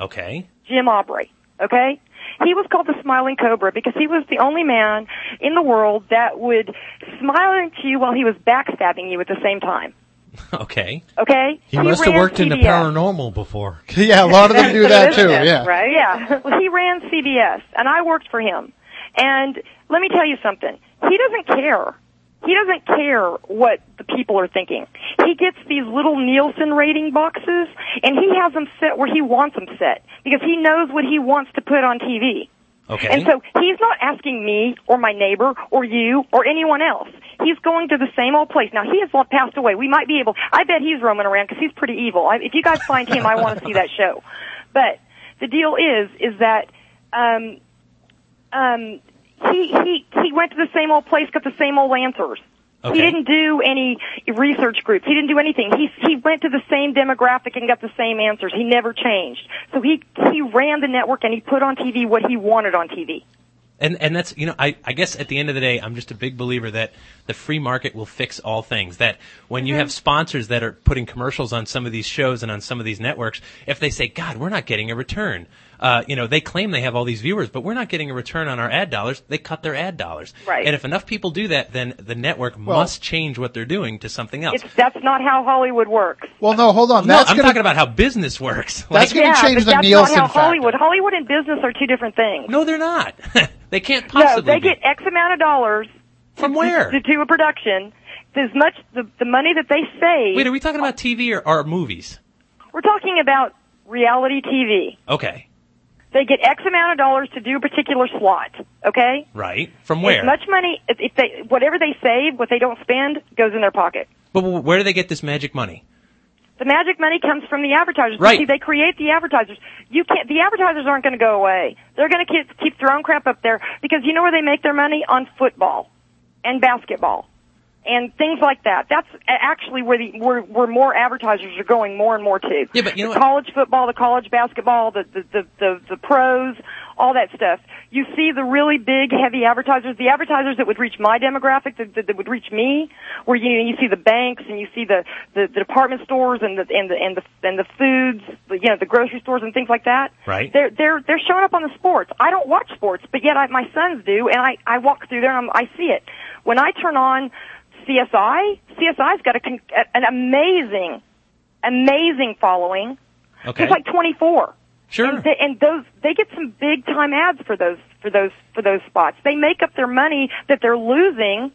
okay, Jim Aubrey. Okay? He was called the Smiling Cobra because he was the only man in the world that would smile at you while he was backstabbing you at the same time. okay. Okay? He, must have ran worked in the paranormal before. yeah, a lot of them do that too. Yeah, Right? Yeah. Well, he ran CBS, and I worked for him. And let me tell you something. He doesn't care. He doesn't care what the people are thinking. He gets these little Nielsen rating boxes, and he has them set where he wants them set because he knows what he wants to put on TV. Okay. And so he's not asking me or my neighbor or you or anyone else. He's going to the same old place. Now he has passed away. We might be able. I bet he's roaming around because he's pretty evil. I, if you guys find him, I want to see that show. But the deal is, is that um, um, he he he went to the same old place, got the same old answers. Okay. He didn't do any research groups. He didn't do anything. He he went to the same demographic and got the same answers. He never changed. So he he ran the network and he put on TV what he wanted on TV. And and that's you know I, I guess at the end of the day I'm just a big believer that the free market will fix all things. That when you mm-hmm. have sponsors that are putting commercials on some of these shows and on some of these networks, if they say God we're not getting a return, uh, you know they claim they have all these viewers, but we're not getting a return on our ad dollars. They cut their ad dollars. Right. And if enough people do that, then the network Well- must change what they're doing to something else. It's that's not how Hollywood works. Well, no, hold on. no, That's I'm gonna, talking about how business works. That's Like- gonna change but the that's Nielsen not how Hollywood. factor. Hollywood and business are two different things. no, they're not. they can't possibly. No, they be. get X amount of dollars from to, where? to do a production. As much the the money that they save. Wait, are we talking about TV or, or movies? We're talking about reality TV. Okay, They get X amount of dollars to do a particular slot. Okay. right. From where? As much money, if, if they whatever they save, what they don't spend goes in their pocket. But where do they get this magic money? The magic money comes from the advertisers. Right. See, they create the advertisers. You can't. The advertisers aren't going to go away. They're going to keep keep throwing crap up there because you know where they make their money on football and basketball and things like that. That's actually where the where, where more advertisers are going more and more to. Yeah, but you know the college football, the college basketball, the the, the the the pros, all that stuff. You see the really big, heavy advertisers, the advertisers that would reach my demographic, that, that, that would reach me, where you know, you see the banks and you see the, the the department stores and the and the and the and the foods, the, you know, the grocery stores and things like that. Right. They're they're they're showing up on the sports. I don't watch sports, but yet I, my sons do, and I I walk through there and I'm, I see it. When I turn on CSI, CSI's got a, con- an amazing, amazing following. Okay. Just like 24. Sure. And, they, and those they get some big time ads for those for those for those spots. They make up their money that they're losing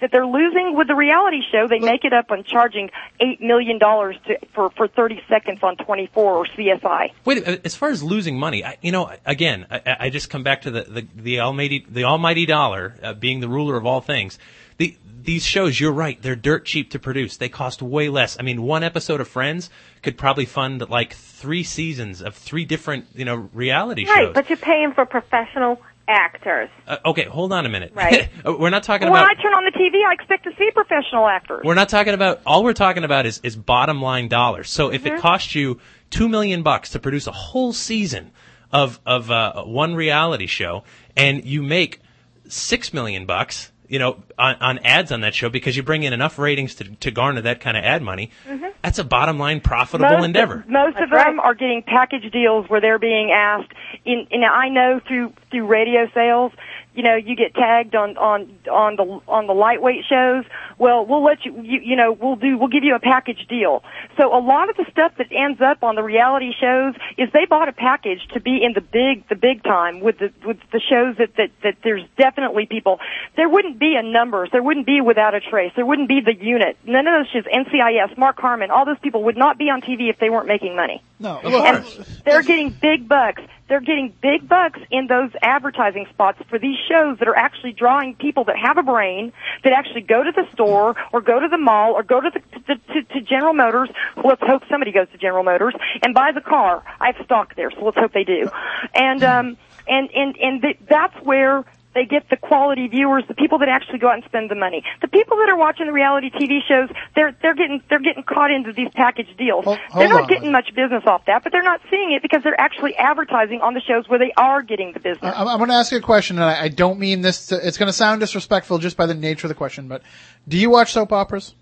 that they're losing with the reality show. They make it up on charging 8 million dollars to for for 30 seconds on 24 or CSI. Wait, uh, as far as losing money, I, you know, again, I, I just come back to the the, the almighty the almighty dollar uh, being the ruler of all things. The these shows, you're right, they're dirt cheap to produce. They cost way less. I mean, one episode of Friends could probably fund like three seasons of three different, you know, reality Right, shows. Right, but you're paying for professional actors. uh, okay, hold on a minute. Right. Uh, we're not talking When about. When I turn on the TV, I expect to see professional actors. We're not talking about all we're talking about is, is bottom line dollars. So if Mm-hmm. it costs you two million bucks to produce a whole season of of uh, one reality show, and you make six million bucks, you know, on, on ads on that show because you bring in enough ratings to, to garner that kind of ad money, mm-hmm. that's a bottom line profitable most endeavor. Of, most of them are getting package deals where they're being asked. In, and I know through through radio sales, you know, you get tagged on on on the on the lightweight shows. Well, we'll let you, you you know we'll do we'll give you a package deal. So a lot of the stuff that ends up on the reality shows is they bought a package to be in the big the big time with the with the shows that that that there's definitely people. There wouldn't be a numbers. There wouldn't be without a trace. There wouldn't be the unit. None of those shows. NCIS, Mark Harmon, all those people would not be on TV if they weren't making money. No, And they're getting big bucks. They're getting big bucks in those advertising spots for these shows that are actually drawing people that have a brain, that actually go to the store or go to the mall or go to the to, to, to General Motors. Let's hope somebody goes to General Motors and buys a car. I have stock there, so let's hope they do. And um and and and th- that's where they get the quality viewers, the people that actually go out and spend the money. The people that are watching the reality TV shows, they're they're getting they're getting caught into these package deals. hold they're not on. getting much business off that, but they're not seeing it because they're actually advertising on the shows where they are getting the business. I- I'm, I'm going to ask you a question, and I, I don't mean this. To, it's going to sound disrespectful just by the nature of the question, but do you watch soap operas?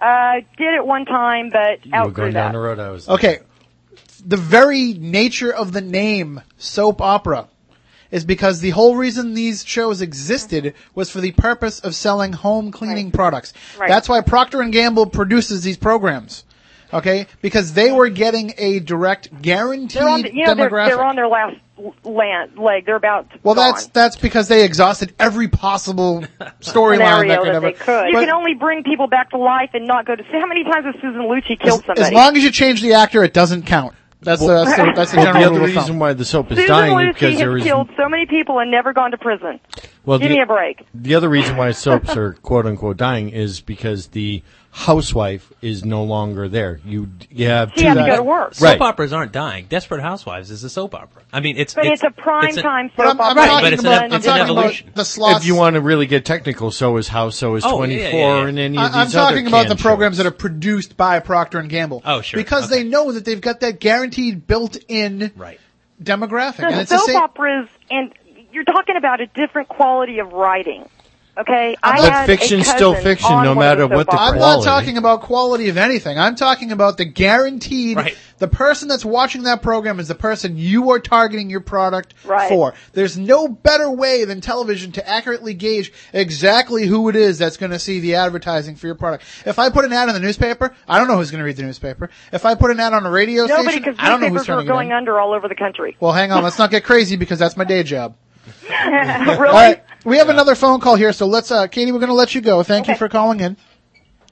Uh, did it one time, but You were outgrew going that. down the road I was. Okay, the very nature of the name soap opera is because the whole reason these shows existed was for the purpose of selling home cleaning products. Right. That's why Procter and Gamble produces these programs. Okay, because they were getting a direct, guaranteed They're on, the, you know, they're, demographic. they're on their last land leg. They're about to well, gone. that's that's because they exhausted every possible storyline that could that ever. they could. You But can only bring people back to life and not go to. See how many times has Susan Lucci killed as, somebody? as long as you change the actor, it doesn't count. That's the that's the, that's the Well, general the other reason why the soap is Susan dying is Lucci because has there is killed so many people and never gone to prison. Well, Give the- me a break. The other reason why soaps are quote unquote dying is because the housewife is no longer there. You you have She two has to go to work. Right. Soap operas aren't dying. Desperate Housewives is a soap opera. I mean, it's But it's, a prime it's an- time But soap I'm, I'm opera. talking but it's an about, ev- I'm it's an talking about evolution. the slots. If you want to really get technical, so is House, so is Oh, Twenty yeah, yeah, yeah. and any of these I, I'm talking about the canned programs that are produced by Procter and Gamble. Oh, sure. Because Okay. they know that they've got that guaranteed built-in right. demographic, and the it's soap same. operas, and you're talking about a different quality of writing. Okay, I but fiction's still fiction, no matter what the I'm quality. not talking about quality of anything. I'm talking about the guaranteed. Right. The person that's watching that program is the person you are targeting your product Right. for. There's no better way than television to accurately gauge exactly who it is that's going to see the advertising for your product. If I put an ad in the newspaper, I don't know who's going to read the newspaper. If I put an ad on a radio Nobody, station, because I don't know who's newspapers trying are to get going in. under all over the country. Well, hang on. Let's not get crazy because that's my day job. really? All right, we have another phone call here, so let's, uh, Katie, we're going to let you go. Thank you for calling in.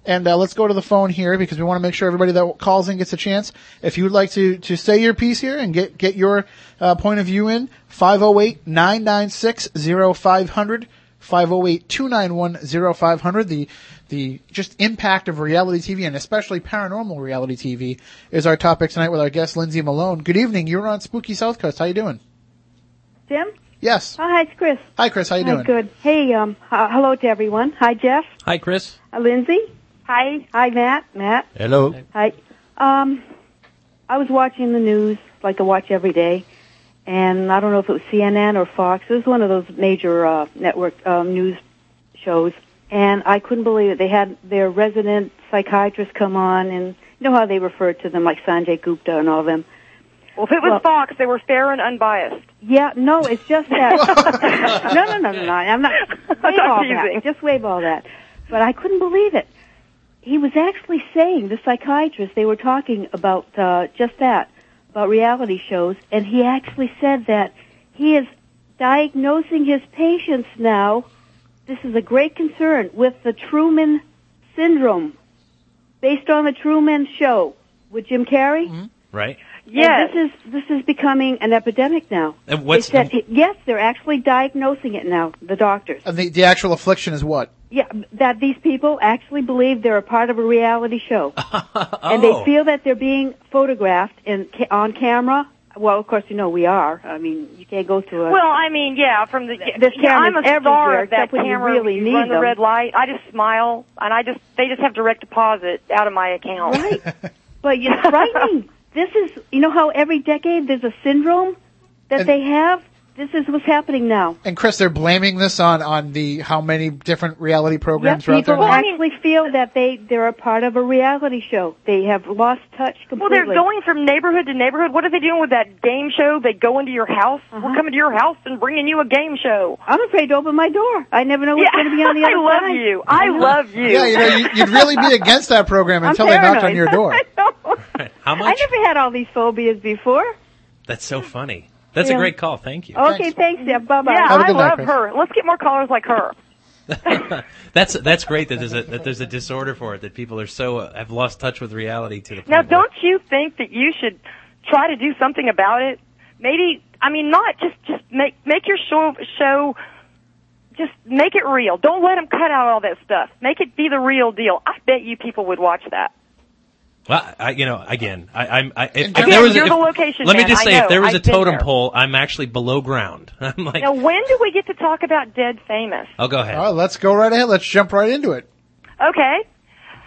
And uh, let's go to the phone here because we want to make sure everybody that calls in gets a chance. If you would like to, to say your piece here and get, get your uh, point of view in, 508-996-0500, 508-291-0500. The, the just impact of reality TV and especially paranormal reality TV is our topic tonight with our guest, Lindsay Malone. Good evening. You're on Spooky South Coast. How you doing? Tim? Yes. Oh, hi, it's Chris. Hi, Chris. How you Hi, doing? good. Hey, um, h- hello to everyone. Hi, Jeff. Hi, Chris. Hi, Lindsay. Hi. Hi, Matt. Matt. Hello. Hi. Um, I was watching the news like I watch every day, and I don't know if it was CNN or Fox. It was one of those major uh, network um, news shows, and I couldn't believe it. They had their resident psychiatrist come on, and you know how they refer to them like Sanjay Gupta and all of them. Well, if it was Fox, they were fair and unbiased. Yeah, no, it's just that. no, no, no, no, no. I'm not. Wave I'm all teasing. that. Just wave all that. But I couldn't believe it. He was actually saying the psychiatrist. They were talking about uh, just that about reality shows, and he actually said that he is diagnosing his patients now. This is a great concern with the Truman syndrome, based on the Truman Show with Jim Carrey. Right. Yes. this is this is becoming an epidemic now. And what's- They said- yes, they're actually diagnosing it now. The doctors. And the, the actual affliction is what? Yeah, that these people actually believe they're a part of a reality show, oh. and Oh. they feel that they're being photographed in ca- on camera. Well, of course, you know we are. I mean, you can't go to a. Well, I mean, yeah, from the There's yeah, I'm a star of that except you camera. really you need run the red light. I just smile, and I just they just have direct deposit out of my account. Right. but it's frightening. This is, you know, how every decade there's a syndrome that And- they have. This is what's happening now. And Chris, they're blaming this on on the how many different reality programs Yeah, are out there. people actually feel that they they're a part of a reality show. They have lost touch completely. Well, they're going from neighborhood to neighborhood. What are they doing with that game show? They go into your house. Uh-huh. We're coming to your house and bringing you a game show. I'm afraid to open my door. I never know what's Yeah, going to be on the other side. I love side. you. I know. love you. Yeah, you know, you, you'd really be against that program until they knocked on your door. I know. How much? I never had all these phobias before. That's so funny. That's a great call. Thank you. Okay, thanks, Deb. Bye bye. Yeah, I a I night, love Chris. her. Let's get more callers like her. That's that's great that there's a that there's a disorder for it that people are so uh, have lost touch with reality to the point. Now, don't you think that you should try to do something about it? Maybe, I mean, not just just make make your show show. Just make it real. Don't let them cut out all that stuff. Make it be the real deal. I bet you people would watch that. Well, I, you know, again, I, I'm. I, if, if there was, you're if- the location Let me just I say, if there was a I've been totem there. pole, I'm actually below ground. I'm like, Now, when do we get to talk about dead famous? oh, go ahead. All right, let's go right ahead. Let's jump right into it. Okay.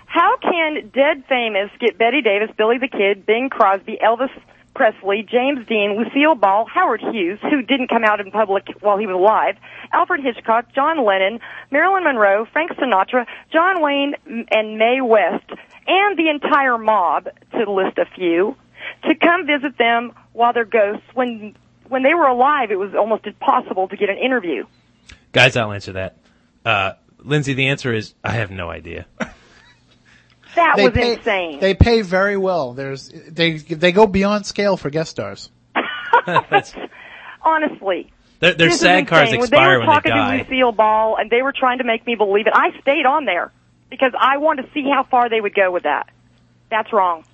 How can dead famous get Bette Davis, Billy the Kid, Bing Crosby, Elvis Presley, James Dean, Lucille Ball, Howard Hughes, who didn't come out in public while he was alive, Alfred Hitchcock, John Lennon, Marilyn Monroe, Frank Sinatra, John Wayne, and Mae West, and the entire mob, to list a few, to come visit them while they're ghosts when when they were alive, it was almost impossible to get an interview. Guys, I'll answer that. Uh, Lindsay, the answer is I have no idea. That They was pay, insane. They pay very well. There's they they go beyond scale for guest stars. Honestly. their their This is SAG cards expire when when they they were talking to Lucille Ball, and they were trying to make me believe it. I stayed on there because I wanted to see how far they would go with that. That's wrong.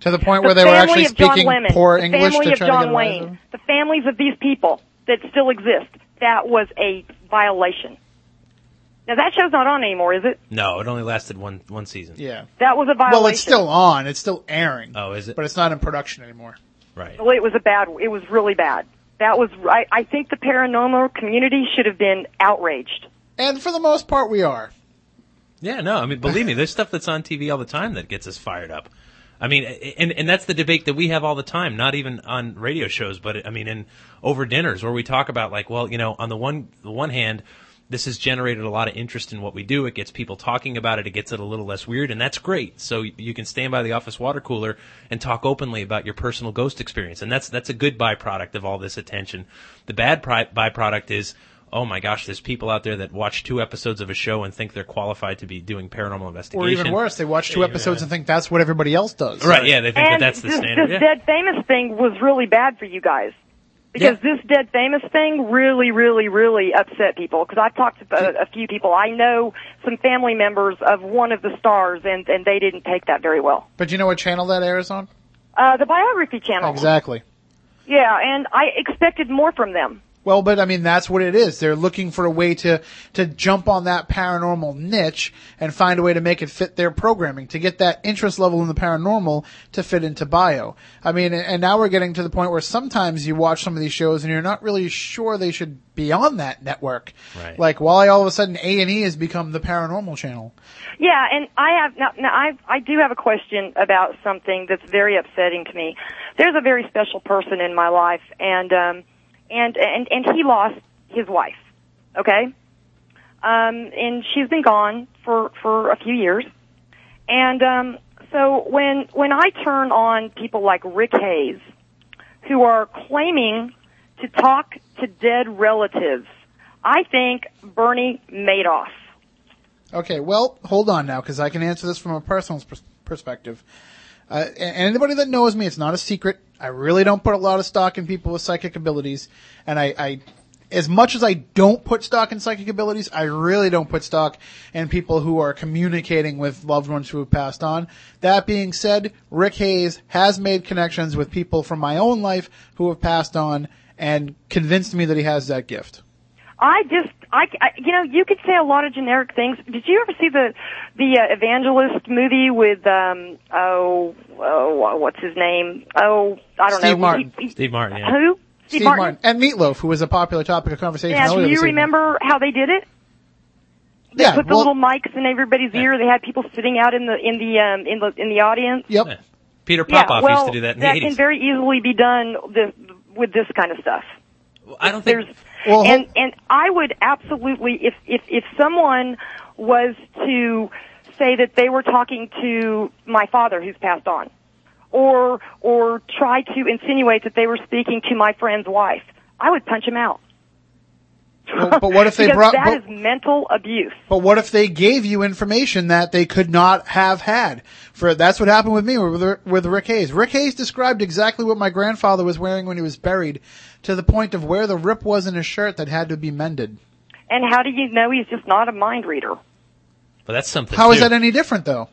To the point the where they were actually of John speaking Lennon, poor the English family to of try to John get away with Wayne, them. the families of these people that still exist. That was a violation. Now that show's not on anymore, is it? No, it only lasted one one season. Yeah. That was a violation. Well, it's still on. It's still airing. Oh, is it? But it's not in production anymore. Right. Well, it was a bad. It was really bad. That was. I, I think the paranormal community should have been outraged. And for the most part, we are. Yeah, no, I mean, believe me, there's stuff that's on TV all the time that gets us fired up. I mean, and and that's the debate that we have all the time, not even on radio shows, but I mean, in over dinners where we talk about like, well, you know, on the one the one hand, this has generated a lot of interest in what we do. It gets people talking about it. It gets it a little less weird, and that's great. So you can stand by the office water cooler and talk openly about your personal ghost experience, and that's that's a good byproduct of all this attention. The bad byproduct is oh my gosh, there's people out there that watch two episodes of a show and think they're qualified to be doing paranormal investigation. Or even worse, they watch two episodes and think that's what everybody else does. Right, yeah, they think that that's the this, standard. This yeah. dead famous thing was really bad for you guys. Because this dead famous thing really, really, really upset people. Because I've talked to a, a few people. I know some family members of one of the stars, and, and they didn't take that very well. But you know what channel that airs on? Uh, the biography channel. Exactly. Yeah, and I expected more from them. Well, but I mean, that's what it is. They're looking for a way to, to jump on that paranormal niche and find a way to make it fit their programming, to get that interest level in the paranormal to fit into bio. I mean, and now we're getting to the point where sometimes you watch some of these shows and you're not really sure they should be on that network. Right. Like, why all of a sudden A&E has become the paranormal channel? Yeah, and I have now. now I I do have a question about something that's very upsetting to me. There's a very special person in my life, and um, and and and he lost his wife. Okay, um, and she's been gone for for a few years, and um, so when when I turn on people like Rick Hayes, who are claiming to talk to dead relatives, I think Bernie Madoff. Okay, well, hold on now, because I can answer this from a personal pers- perspective. Uh, anybody that knows me, it's not a secret. I really don't put a lot of stock in people with psychic abilities, and I, I, as much as I don't put stock in psychic abilities, I really don't put stock in people who are communicating with loved ones who have passed on. That being said, Rick Hayes has made connections with people from my own life who have passed on and convinced me that he has that gift. I just, I, I, you know, you could say a lot of generic things. Did you ever see the the uh, Evangelist movie with um oh oh what's his name? Oh, I don't know. Steve know. Martin. He- he- Steve Martin, yeah. Who? Steve Martin. and Meatloaf, who was a popular topic of conversation. Yeah, do you this evening. remember how they did it? They Yeah, put the well- little mics in everybody's ear. They had people sitting out in the in the um in the in the audience. Yep. Peter Yeah, Popoff well, used to do that in the that 80s. can very easily be done this, with this kind of stuff. I don't think. Well, and and I would absolutely if if if someone was to say that they were talking to my father who's passed on, or or try to insinuate that they were speaking to my friend's wife, I would punch him out. Well, but what if they brought? that but- is mental abuse. But what if they gave you information that they could not have had? For that's what happened with me with, with Rick Hayes. Rick Hayes described exactly what my grandfather was wearing when he was buried, to the point of where the rip was in his shirt that had to be mended. And how do you know he's just not a mind reader? But that's something. How is too. that any different, though?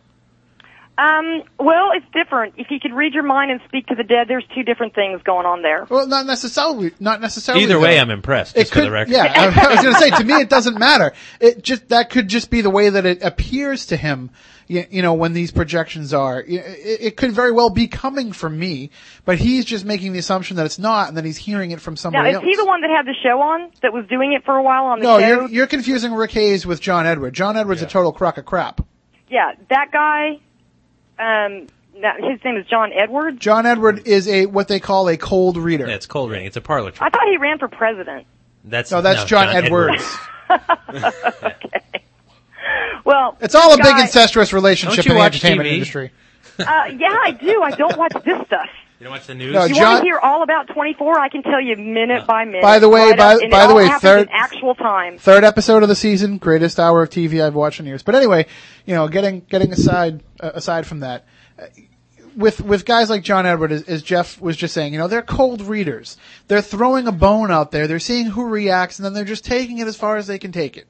Um, well, it's different. If he could read your mind and speak to the dead, there's two different things going on there. Well, not necessarily. Not necessarily. Either way, though. I'm impressed. It Just for could, the record. yeah. I, I was going to say, to me, it doesn't matter. It just that could just be the way that it appears to him. You, you know, when these projections are, it, it could very well be coming from me, but he's just making the assumption that it's not, and then he's hearing it from Now, somebody is else. he the one that had the show on that was doing it for a while on the no, show? you're you're confusing Rick Hayes with John Edward. John Edward's a total crock of crap. Yeah, that guy. Um, that, his name is John Edwards. John Edward is a what they call a cold reader. Yeah, it's cold reading. It's a parlor trick. I thought he ran for president. That's no, that's John, Edwards. Okay. Well, It's all a this big incestuous relationship in the entertainment TV? industry. Uh, yeah, I do. I don't watch this stuff. You don't watch the news? No, you John- want to hear all about 24? I can tell you minute by minute. By the way, right by- up, and by the way, third- in actual time. Third episode of the season, greatest hour of TV I've watched in years. But anyway, you know, getting getting aside uh, aside from that, uh, with with guys like John Edward, as, as Jeff was just saying, you know, they're cold readers. They're throwing a bone out there. They're seeing who reacts, and then they're just taking it as far as they can take it.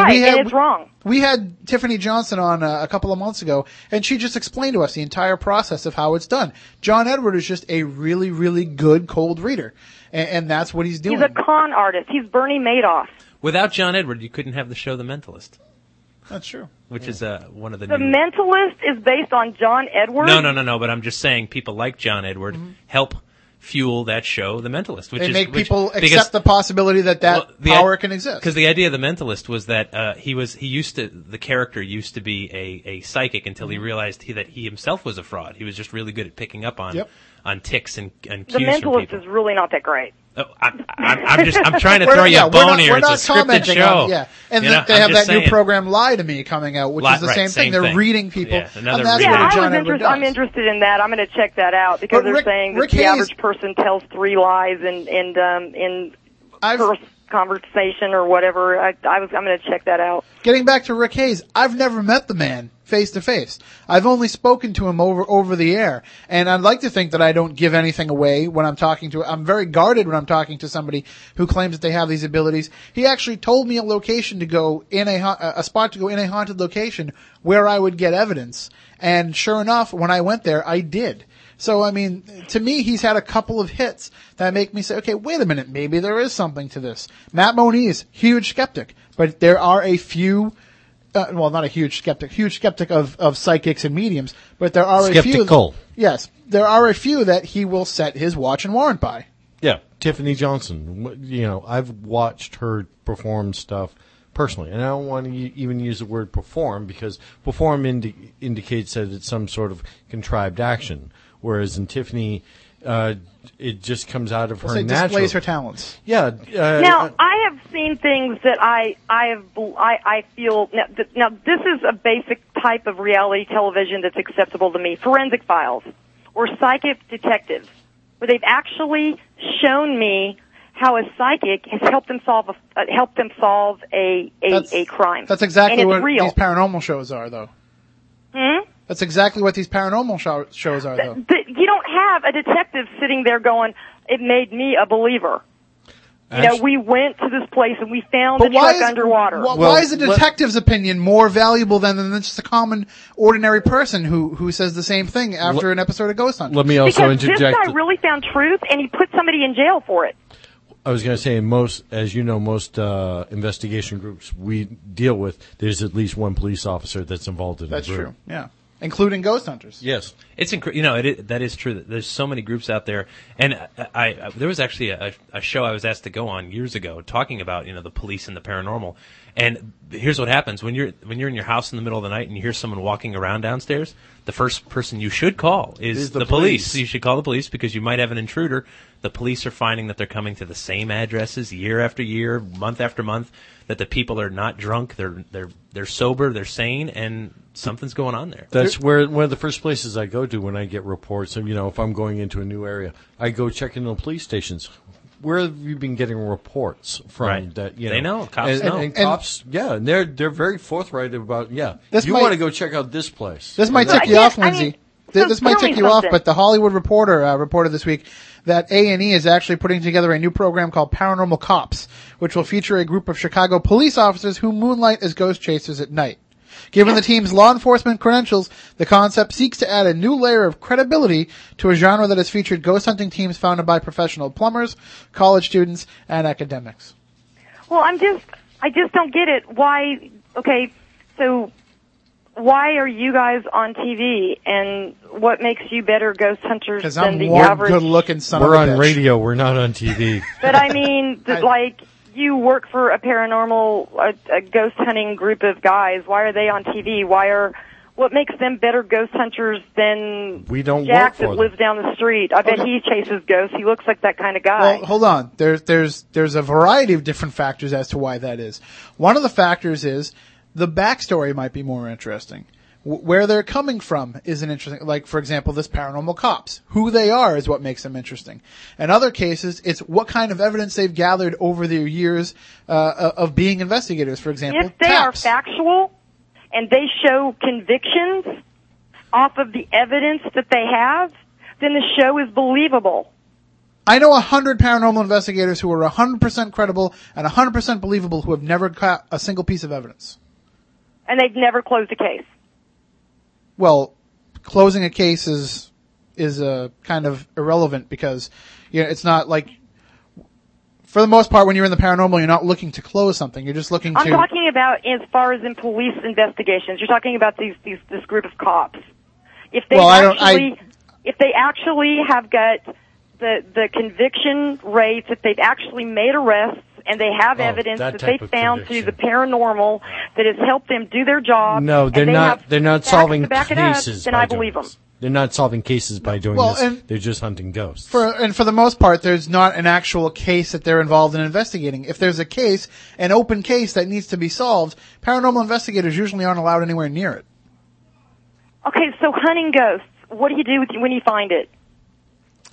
Right, and it's wrong. We had Tiffany Johnson on uh, a couple of months ago, and she just explained to us the entire process of how it's done. John Edward is just a really, really good cold reader, and, and that's what he's doing. He's a con artist. He's Bernie Madoff. Without John Edward, you couldn't have the show The Mentalist, That's true. which is uh, one of the, The new. Mentalist is based on John Edwards. no, no, no, no. But I'm just saying, people like John Edward help fuel that show, The Mentalist, which they is make which- people because- accept the possibility that that Well, the power can exist. Because the idea of the mentalist was that uh, he was he used to the character used to be a, a psychic until he realized he, that he himself was a fraud. He was just really good at picking up on Yep. On ticks and, and The cues from Mentalist people. is really not that great. Oh, I'm, I'm, I'm just I'm trying to We're throw not- you yeah, a we're bone not- here. It's a scripted commenting show. on yeah, and You know, they I'm have that just new program "Lie to Me" coming out, which Lie- is the right, same, same thing. They're reading people, Yeah, another and that's reading. what Yeah, a I John was Edward interest, I'm interested in that. I'm going to check that out because But they're Rick- saying that Rick the Hayes- average person tells three lies and and um, in first conversation or whatever. I, I was I'm going to check that out. Getting back to Rick Hayes, I've never met the man face to face. I've only spoken to him over over the air, and I'd like to think that I don't give anything away when I'm talking to. I'm very guarded when I'm talking to somebody who claims that they have these abilities. He actually told me a location to go in a a spot to go in a haunted location where I would get evidence, and sure enough, when I went there, I did. So I mean, to me, he's had a couple of hits that make me say, okay, wait a minute, maybe there is something to this. Matt Moniz, huge skeptic, but there are a few, uh, well, not a huge skeptic, huge skeptic of, of psychics and mediums, but there are a few. Skeptical. Yes, there are a few that he will set his watch and warrant by. Yeah, Tiffany Johnson. You know, I've watched her perform stuff personally, and I don't want to even use the word perform because perform indi- indicates that it's some sort of contrived action, whereas in Tiffany, uh, it just comes out of Let's her say natural. displays her talents. Yeah. Uh, now uh, I have seen things that I I have I I feel now, th- now this is a basic type of reality television that's acceptable to me. Forensic Files or Psychic Detectives, where they've actually shown me how a psychic has helped them solve a uh, helped them solve a a, That's- a crime. That's exactly and it's what real. these paranormal shows are, though. Hmm? That's exactly what these paranormal show- shows are, though. Th- you don't have a detective sitting there going, "It made me a believer." You know, we went to this place and we found But the truck is, underwater. wh- why is a detective's opinion more valuable than, than just a common, ordinary person who, who says the same thing after an episode of Ghost Hunters? Let me also because interject. this guy really found truth and he put somebody in jail for it. I was going to say, most, as you know, most uh, investigation groups we deal with, there's at least one police officer that's involved in it. That's the group. true. Yeah. Including Ghost Hunters. Yes. It's incre- you know it, is- that is true. There's so many groups out there, and I, I, I there was actually a, a show I was asked to go on years ago talking about you know the police and the paranormal. And here's what happens when you're when you're in your house in the middle of the night and you hear someone walking around downstairs. The first person you should call is, Is the the, police. police. You should call the police because you might have an intruder. The police are finding that they're coming to the same addresses year after year, month after month. That the people are not drunk, they're they're they're sober, they're sane, and something's going on there. That's where one of the first places I go to when I get reports. Of, you know, if I'm going into a new area, I go check in the police stations. Where have you been getting reports from? Right. That you They know, know. Cops and, know. and, And- cops, yeah, and they're they're very forthright about yeah. This you might- want to go check out this place. This might And tick you off, Lindsay. Th- this might tell tick you off, but the Hollywood Reporter uh, reported this week that A and E is actually putting together a new program called Paranormal Cops, which will feature a group of Chicago police officers who moonlight as ghost chasers at night. Given the team's law enforcement credentials, the concept seeks to add a new layer of credibility to a genre that has featured ghost hunting teams founded by professional plumbers, college students, and academics. Well, I'm just, I just don't get it. Why? Okay, so why are you guys on TV, and what makes you better ghost hunters Because than I'm the one average? good-looking son we're of on bitch. radio. We're not on TV. But I mean, that, like, you work for a paranormal, a, a ghost hunting group of guys. Why are they on TV? Why are what makes them better ghost hunters than We don't Jack that them. lives down the street? I bet he chases ghosts. He looks like that kind of guy. Well, hold on. There's there's there's a variety of different factors as to why that is. One of the factors is the backstory might be more interesting. Where they're coming from is an interesting. Like for example, this paranormal cops. Who they are is what makes them interesting. In other cases, it's what kind of evidence they've gathered over their years uh, of being investigators. For example, if they are factual and they show convictions off of the evidence that they have, then the show is believable. I know a hundred paranormal investigators who are hundred percent credible and hundred percent believable who have never caught a single piece of evidence. And they've never closed a case. Well, closing a case is is uh, kind of irrelevant because you know it's not like for the most part, when you're in the paranormal, you're not looking to close something. You're just looking to I'm talking about as far as in police investigations. You're talking about these, these this group of cops. If they Well, I don't- I- actually, if they actually have got the the conviction rates, if they've actually made arrests and they have Oh, evidence that that, they of found through the paranormal that has helped them do their job. No, they're they not. They're not solving to back it up, cases. then I believe them. They're not solving cases by doing Well, this. and- they're just hunting ghosts. For and for the most part, there's not an actual case that they're involved in investigating. If there's a case, an open case that needs to be solved, paranormal investigators usually aren't allowed anywhere near it. Okay, so hunting ghosts. What do you do with, when you find it?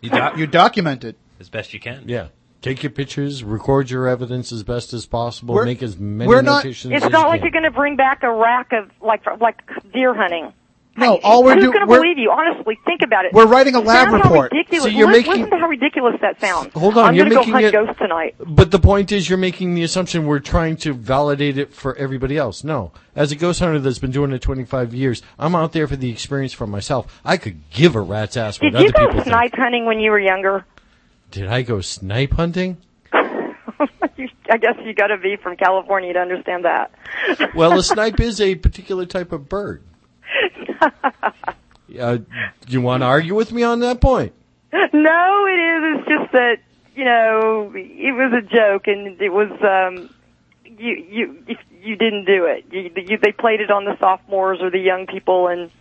You, doc- You document it. as best you can. yeah. Take your pictures, record your evidence as best as possible, We're- make as many we're not- notations It's as not you like can. you're going to bring back a rack of like like deer hunting. No, all we're doing. Who's doing. going to We're, believe you? Honestly, think about it. we're writing a lab Sound report. So you're listen, making- listen to how ridiculous that sounds. Hold on, I'm you're gonna making go hunt it- ghosts tonight. But the point is, you're making the assumption we're trying to validate it for everybody else. No. As a ghost hunter that's been doing it 25 years, I'm out there for the experience for myself. I could give a rat's ass what Did you other people go think. snipe hunting when you were younger? Did I go snipe hunting? I guess you got to be from California to understand that. Well, a snipe is a particular type of bird. Uh, you want to argue with me on that point? no, it is. It's just that you know it was a joke, and it was um, you you if you didn't do it. You, you they played it on the sophomores or the young people, and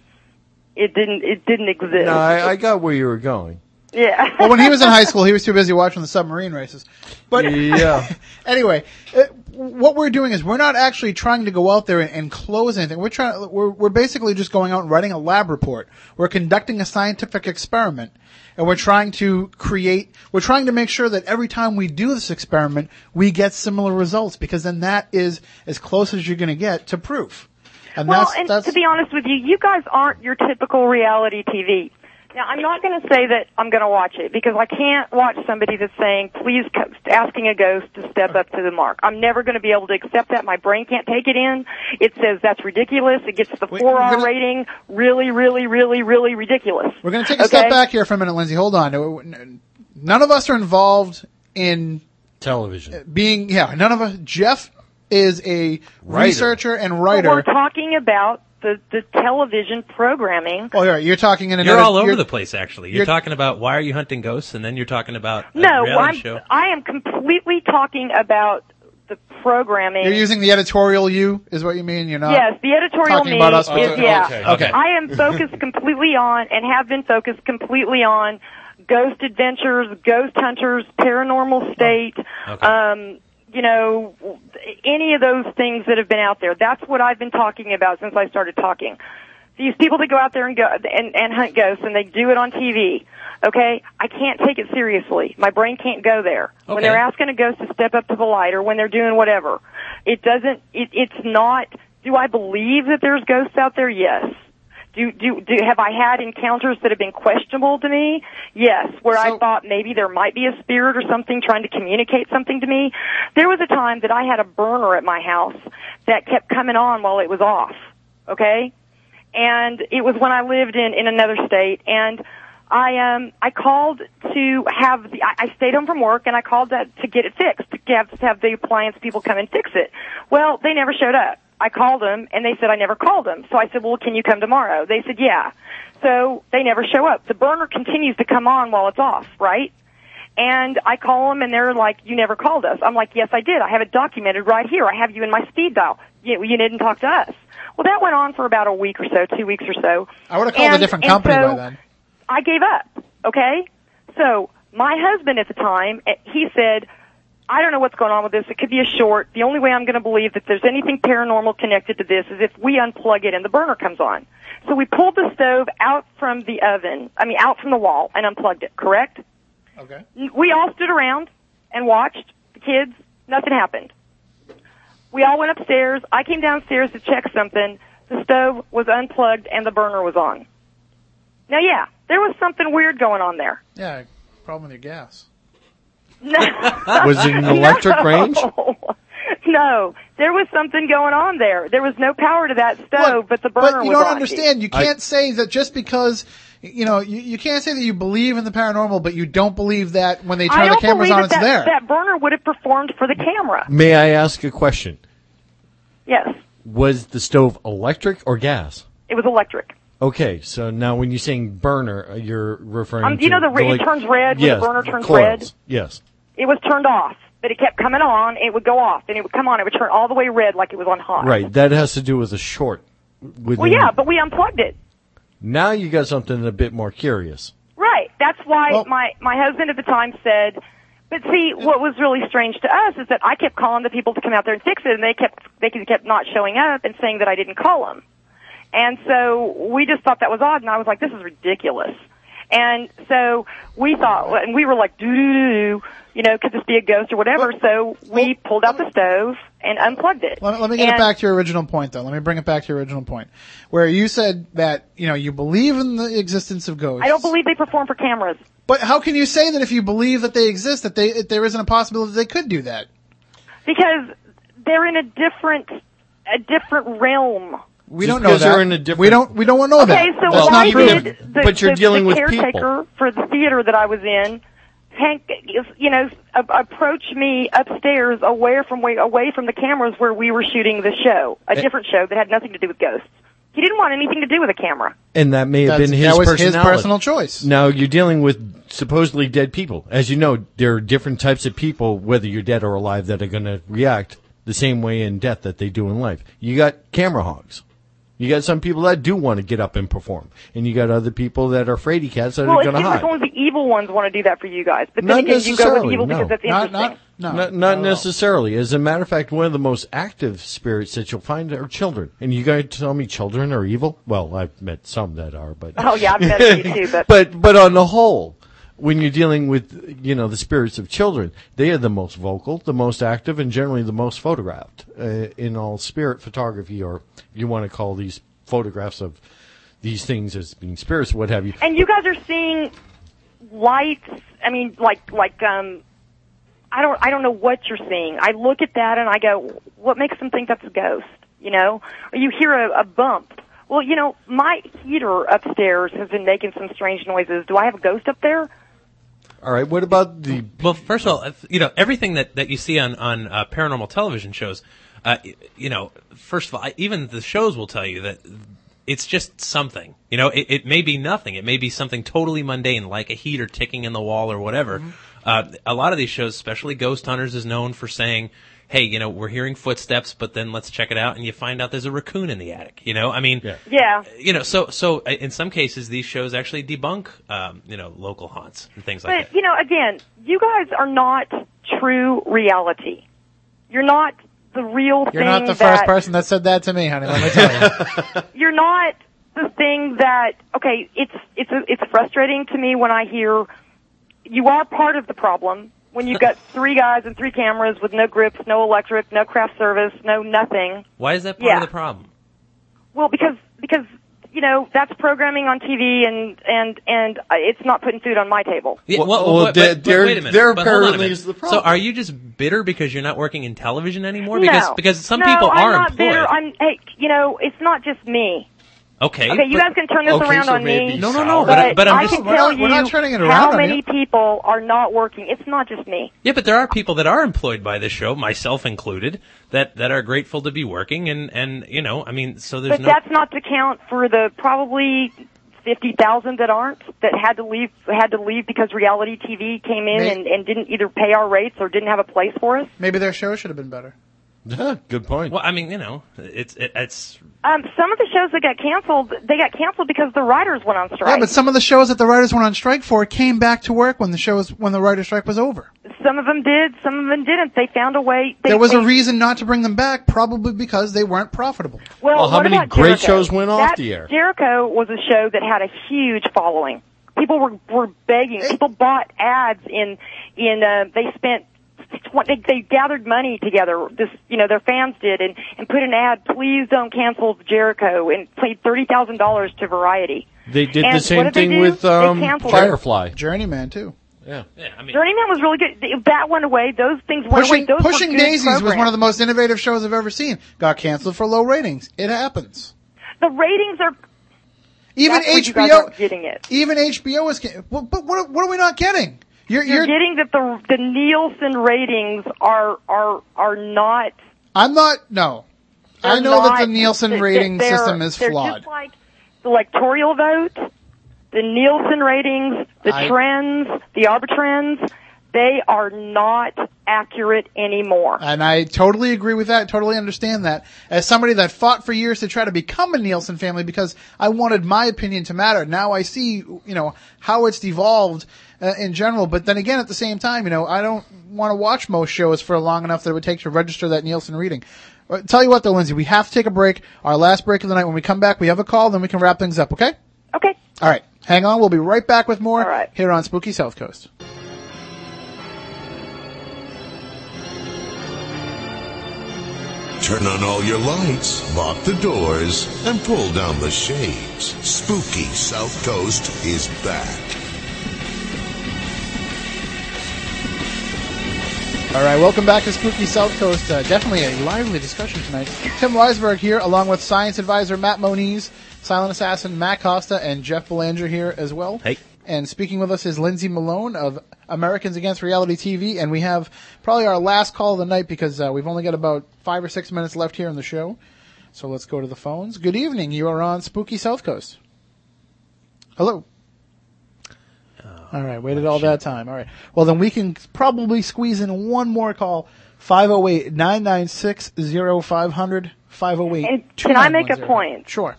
it didn't it didn't exist. No, I, I got where you were going. Yeah. well, when he was in high school, he was too busy watching the submarine races. But Yeah. anyway, uh, what we're doing is we're not actually trying to go out there and, and close anything. We're trying. We're we're basically just going out and writing a lab report. We're conducting a scientific experiment, and we're trying to create. We're trying to make sure that every time we do this experiment, we get similar results because then that is as close as you're going to get to proof. And well, that's and that's to be honest with you, you guys aren't your typical reality TV. Now, I'm not going to say that I'm going to watch it because I can't watch somebody that's saying, please, co- asking a ghost to step up to the mark. I'm never going to be able to accept that. My brain can't take it in. It says that's ridiculous. It gets the Wait, 4R gonna- rating. Really, really, really, really ridiculous. We're going to take a Okay? step back here for a minute, Lindsay. Hold on. None of us are involved in Television. being, yeah, none of us. Jeff is a Writer. researcher and But writer. we're talking about the, the television programming. oh, you're, you're talking in another. You're all over you're- the place, actually. You're, you're- talking about why are you hunting ghosts, and then you're talking about a No, reality I'm, show. I am completely talking about the programming. You're using the editorial you, is what you mean? You're not. Yes, the editorial talking me about us, is but- yeah. okay, okay. I am focused completely on and have been focused completely on ghost adventures, ghost hunters, paranormal state, Okay. um, you know, any of those things that have been out there. That's what I've been talking about since I started talking. These people that go out there and go and, and hunt ghosts and they do it on TV. Okay, I can't take it seriously. My brain can't go there. When they're asking a ghost to step up to the light or when they're doing whatever, it doesn't. It, it's not. Do I believe that there's ghosts out there? Yes. Do, do, do, have I had encounters that have been questionable to me? Yes. Where So- I thought maybe there might be a spirit or something trying to communicate something to me. There was a time that I had a burner at my house that kept coming on while it was off. Okay? And it was when I lived in, in another state and I um I called to have the I I stayed home from work and I called that to get it fixed to have to have the appliance people come and fix it. Well, they never showed up. I called them and they said I never called them. So I said, "Well, can you come tomorrow?" They said, "Yeah." So they never show up. The burner continues to come on while it's off, right? And I call them and they're like, "You never called us." I'm like, "Yes, I did. I have it documented right here. I have you in my speed dial. You, you didn't talk to us." Well, that went on for about a week or so, two weeks or so. I would have called a different and company so by then. I gave up. Okay, so my husband at the time, eh, he said, "I don't know what's going on with this. It could be a short. The only way I'm going to believe that there's anything paranormal connected to this is if we unplug it and the burner comes on." So we pulled the stove out from the oven. I mean, out from the wall and unplugged it. Correct? Okay. We all stood around and watched the kids. Nothing happened. We all went upstairs. I came downstairs to check something. The stove was unplugged and the burner was on. Now, yeah, there was something weird going on there. Yeah. Problem with your gas. No. Was it an electric No. range? no, there was something going on there. There was no power to that stove, but the burner But you was don't on. understand. You can't say that just because you know you, you can't say that you believe in the paranormal, but you don't believe that when they turn the cameras on, that it's that, there. that burner would have performed for the camera. May I ask a question? Yes, Was the stove electric or gas? it was electric. Okay, so now when you're saying burner, uh, you're referring Um, to you know the it like- turns red when the yes, burner turns red? Yes. It was turned off, but it kept coming on. It would go off, and it would come on. It would turn all the way red like it was on hot. Right. That has to do with a short. Well, yeah, but we unplugged it. Now you got something a bit more curious. Right. That's why my my husband at the time said. But see, what was really strange to us is that I kept calling the people to come out there and fix it, and they kept they kept not showing up and saying that I didn't call them. And so we just thought that was odd, and I was like, "This is ridiculous." And so we thought, and we were like, "Doo doo doo doo," you know, could this be a ghost or whatever? So we pulled out the stove and unplugged it. Let, let me get And- it back to your original point, though. Let me bring it back to your original point, where you said that you know you believe in the existence of ghosts. I don't believe they perform for cameras. But how can you say that if you believe that they exist, that they that there isn't a possibility that they could do that? because they're in a different a different realm. We Just don't know that. they're in a different- We don't. We don't want to know okay, that. so That's why not true. did the, But you're the, dealing the with people. caretaker for the theater that I was in, Hank, you know, a- approach me upstairs away from way away from the cameras where we were shooting the show, a Eh. different show that had nothing to do with ghosts. He didn't want anything to do with a camera. And that may have That's- been his that was his personal choice. Now you're dealing with supposedly dead people. As you know, there are different types of people, whether you're dead or alive, that are going to react the same way in death that they do in life. You got camera hogs. You got some people that do want to get up and perform, and you got other people that are fraidy cats that well, are it going seems to hide. like only the evil ones want to do that for you guys. But then Not again, you go with necessarily, evil no. because that's Not- interesting. not- not, not necessarily. As a matter of fact, one of the most active spirits that you'll find are children. And you guys tell me children are evil? Well, I've met some that are, but Oh yeah, I've met a few too, but but but on the whole, when you're dealing with you know the spirits of children, they are the most vocal, the most active, and generally the most photographed uh, in all spirit photography, or you want to call these photographs of these things as being spirits, what have you. And you guys are seeing lights. I mean, like like um, I don't I don't know what you're seeing. I look at that and I go, what makes them think that's a ghost? You know, or you hear a, a bump. Well, you know, my heater upstairs has been making some strange noises. Do I have a ghost up there? All right, what about the? Well, first of all, you know everything that, that you see on on uh, paranormal television shows. Uh, you know, first of all, even the shows will tell you that it's just something. You know, it, it may be nothing. It may be something totally mundane, like a heater ticking in the wall or whatever. Uh, a lot of these shows, especially Ghost Hunters, is known for saying, "Hey, you know, we're hearing footsteps, but then let's check it out," and you find out there's a raccoon in the attic. You know, I mean, Yeah. you know, so so uh, in some cases, these shows actually debunk, um, you know, local haunts and things like that. But you know, again, you guys are not true reality. You're not the real thing. You're thing. not the that, first person that said that to me, honey. Let me tell you. You're not the thing that. Okay, it's it's it's frustrating to me when I hear you are part of the problem. When you've got three guys and three cameras with no grips, no electric, no craft service, no nothing. Why is that part Yeah. of the problem? Well, because because you know that's programming on TV, and and and uh, it's not putting food on my table. Yeah, Well, well, well, but- there- but- but wait a minute. there But hold on a apparently minute. is the So are you just bitter because you're not working in television anymore? Because no. because some no, people I'm are not employed. bitter. I'm hey, you know, it's not just me. Okay. Okay, you but- guys can turn this okay, around so on me. No, no, no, but I- but I'm I just- can tell not- you not turning it around how many you. people are not working. It's not just me. Yeah, but there are people that are employed by this show, myself included, that that are grateful to be working, and and you know, I mean, so there's But no. that's not to count for the probably fifty thousand that aren't that had to leave had to leave because reality TV came in May- and, and didn't either pay our rates or didn't have a place for us. Maybe their show should have been better. Yeah, good point. Well, I mean, you know, it's it, it's Um, some of the shows that got canceled, they got canceled because the writers went on strike. Yeah, but some of the shows that the writers went on strike for came back to work when the show was when the writer strike was over. Some of them did, some of them didn't. They found a way. They, there was they, a reason not to bring them back, probably because they weren't profitable. Well, Well, how many great Jericho? shows went off the air? Jericho was a show that had a huge following. People were were begging. People bought ads in in. Uh, they spent. Tw- They, they gathered money together. This, you know, their fans did, and and put an ad. Please don't cancel Jericho, and paid thirty thousand dollars to Variety. They did And the same did thing with um. Firefly. Journeyman too. Yeah. Yeah, I mean, Burning Man was really good. That went away. Those things went away. Pushing, Those were Pushing good Daisies was one of the most innovative shows I've ever seen. Got canceled for low ratings. It happens. The ratings are. Even That's where you guys HBO, aren't getting it. even HBO is. ca- Well, but what, what are we not getting? You're, You're, you're, getting that the the Nielsen ratings are are are not. I'm not. No, I know that the Nielsen rating system is they're flawed. Just like the electoral vote, the Nielsen ratings, the I- trends, the Arbitrons, they are not accurate anymore. And I totally agree with that. Totally understand that. As somebody that fought for years to try to become a Nielsen family because I wanted my opinion to matter. Now I see, you know, how it's devolved uh, in general. But then again, at the same time, you know, I don't want to watch most shows for long enough that it would take to register that Nielsen reading. Uh, Tell you what though, Lindsey, we have to take a break. Our last break of the night. When we come back, we have a call, then we can wrap things up, okay? Okay. All right. Hang on. We'll be right back with more All right. here on Spooky South Coast. Turn on all your lights, lock the doors, and pull down the shades. Spooky South Coast is back. All right, welcome back to Spooky South Coast. Uh, definitely a lively discussion tonight. Tim Weisberg here, along with science advisor Matt Moniz, silent assassin Matt Costa, and Jeff Belanger here as well. Hey. And speaking with us is Lindsey Malone of Americans Against Reality TV, and we have probably our last call of the night because uh, we've only got about five or six minutes left here in the show. So let's go to the phones. Good evening. You are on Spooky South Coast. Hello. All right, waited all that time. All right. Well, then we can probably squeeze in one more call. 508 996 0500 508 can I make a point? Sure.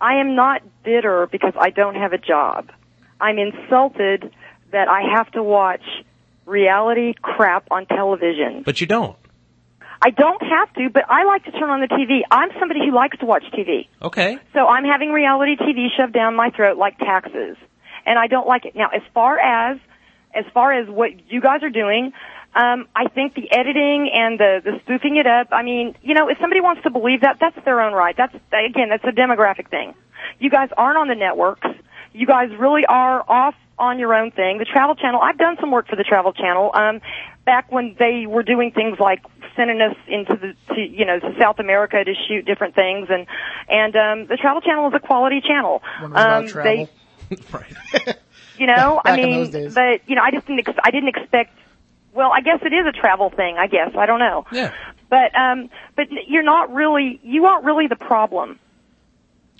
I am not bitter because I don't have a job. I'm insulted that I have to watch reality crap on television. but you don't. I don't have to, but I like to turn on the TV. I'm somebody who likes to watch TV. Okay. So I'm having reality TV shoved down my throat like taxes. And I don't like it. Now, as far as, as far as what you guys are doing, um, I think the editing and the, the spoofing it up, I mean, you know, if somebody wants to believe that, that's their own right. That's, again, that's a demographic thing. You guys aren't on the networks. You guys really are off on your own thing. The Travel Channel, I've done some work for the Travel Channel, um, back when they were doing things like sending us into the, to, you know, to South America to shoot different things and, and, um, the Travel Channel is a quality channel. When it was about travel. you know, I Back in mean, those days. but you know, I just didn't. Ex- I didn't expect. Well, I guess it is a travel thing. I guess I don't know. Yeah. But um, but you're not really. You aren't really the problem.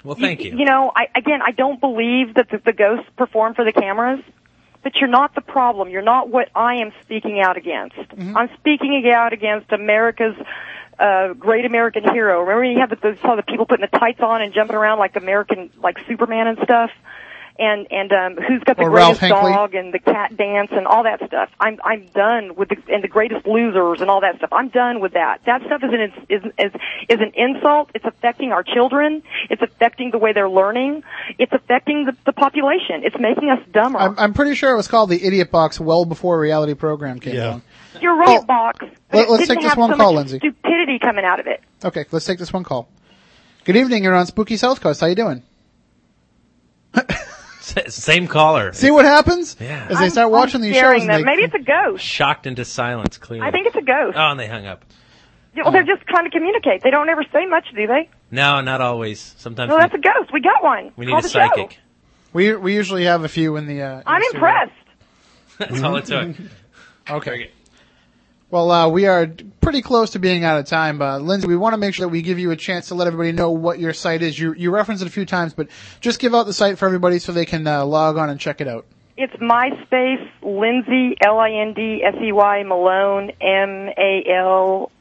Well, thank you. You know, I again, I don't believe that the, the ghosts perform for the cameras. But you're not the problem. You're not what I am speaking out against. Mm-hmm. I'm speaking out against America's uh, great American hero. Remember you have the, the, saw the people putting the tights on and jumping around like American, like Superman and stuff? And, and, um, who's got the Or greatest dog and the cat dance and all that stuff. I'm, I'm done with the, and the greatest losers and all that stuff. I'm done with that. That stuff is an, is, is, is an insult. It's affecting our children. It's affecting the way they're learning. It's affecting the, the population. It's making us dumber. I'm, I'm pretty sure it was called the Idiot Box well before a reality program came along. You're right, Box. But let- it let's didn't take this have one so call, much Lindsey. Stupidity coming out of it. Okay, let's take this one call. Good evening. You're on Spooky South Coast. How you doing? S- Same caller. See what happens? Yeah. As they start watching these shows, and them. they, Maybe it's a ghost. Shocked into silence, clearly. I think it's a ghost. Oh, and they hung up. Yeah, Well, they're just trying to communicate. They don't ever say much, do they? No, not always. Sometimes Well, we, that's a ghost. We got one. we need Call a the show. psychic. we we usually have a few in the. Uh, in I'm the impressed. That's all it took. Okay. Well, uh, we are pretty close to being out of time. Uh, Lindsey, we want to make sure that we give you a chance to let everybody know what your site is. You, you referenced it a few times, but just give out the site for everybody so they can uh, log on and check it out. It's MySpace, Lindsey, L-I-N-D-S-E-Y, Malone, M-A-L,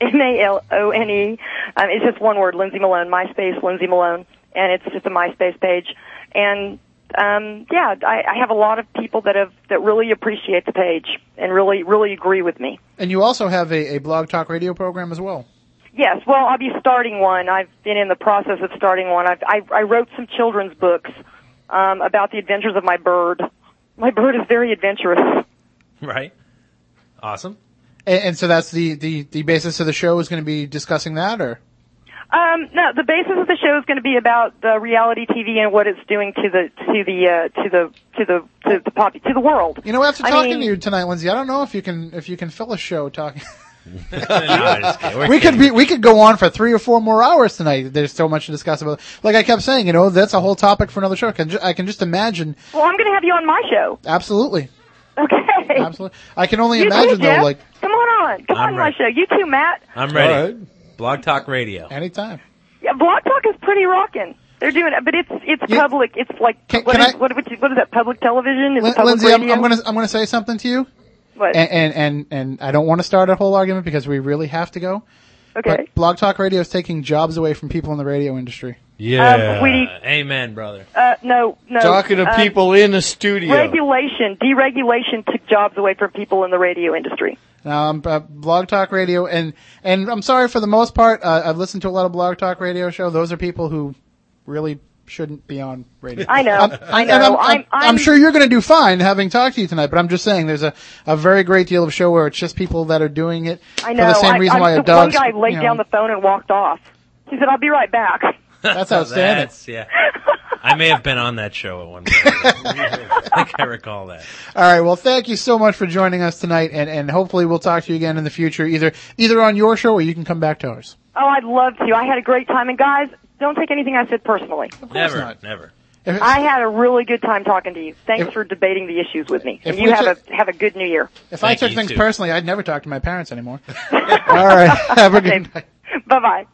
M-A-L-O-N-E. Um, it's just one word, Lindsey Malone, MySpace, Lindsey Malone. And it's just a MySpace page. And, um, yeah, I, I have a lot of people that have, that really appreciate the page and really, really agree with me. And you also have a, a blog talk radio program as well. Yes, well, I'll be starting one. I've been in the process of starting one. I've, I, I wrote some children's books um, about the adventures of my bird. My bird is very adventurous. Right. Awesome. And, and so that's the, the, the basis of the show is going to be discussing that, or Um, no, the basis of the show is going to be about the reality TV and what it's doing to the to the uh, to the to to the to the pop to the world. You know, after I talking mean- to you tonight, Lindsey, I don't know if you can if you can fill a show talking. No, I'm kidding. We're could be we could go on for three or four more hours tonight. There's so much to discuss about. Like I kept saying, you know, that's a whole topic for another show. I can, ju- I can just imagine. Well, I'm going to have you on my show. Absolutely, Okay. absolutely. I can only You imagine too, though, like come on on, come I'm on my show. You too, Matt. I'm ready. All right. Blog Talk Radio. anytime. Yeah, Blog Talk is pretty rocking. They're doing it, but it's it's You- public. It's like Can- what can is- I- what, what, what is that? Public television? Is Lin- it public Lindsey, I'm. I'm gonna I'm gonna say something to you, What? and and and, and I don't want to start a whole argument because we really have to go. okay. But Blog Talk Radio is taking jobs away from people in the radio industry. Yeah. Um, sweetie, Uh, amen, brother. uh, no, no. Talking to um, people in a studio. Regulation, deregulation took jobs away from people in the radio industry. Um, uh, Blog Talk Radio, and and I'm sorry for the most part. Uh, I've listened to a lot of Blog Talk Radio show. Those are people who really shouldn't be on radio. I know, Um, I know. I'm, I'm, I'm, I'm I'm sure you're going to do fine having talked to you tonight, but I'm just saying there's a, a very great deal of show where it's just people that are doing it I know. for the same I, reason I, why a dog's. one guy laid you know, down the phone and walked off. He said, "I'll be right back." That's outstanding. That's, yeah. I may have been on that show at one point. I think I recall that. All right. Well, thank you so much for joining us tonight, and, and hopefully we'll talk to you again in the future, either either on your show or you can come back to ours. Oh, I'd love to. I had a great time, and guys, don't take anything I said personally. Never, not. never. I had a really good time talking to you. Thanks If- for debating the issues with me. And you have took- a have a good New Year. if I took things too. personally, I'd never talk to my parents anymore. All right. Have a good night. Bye bye.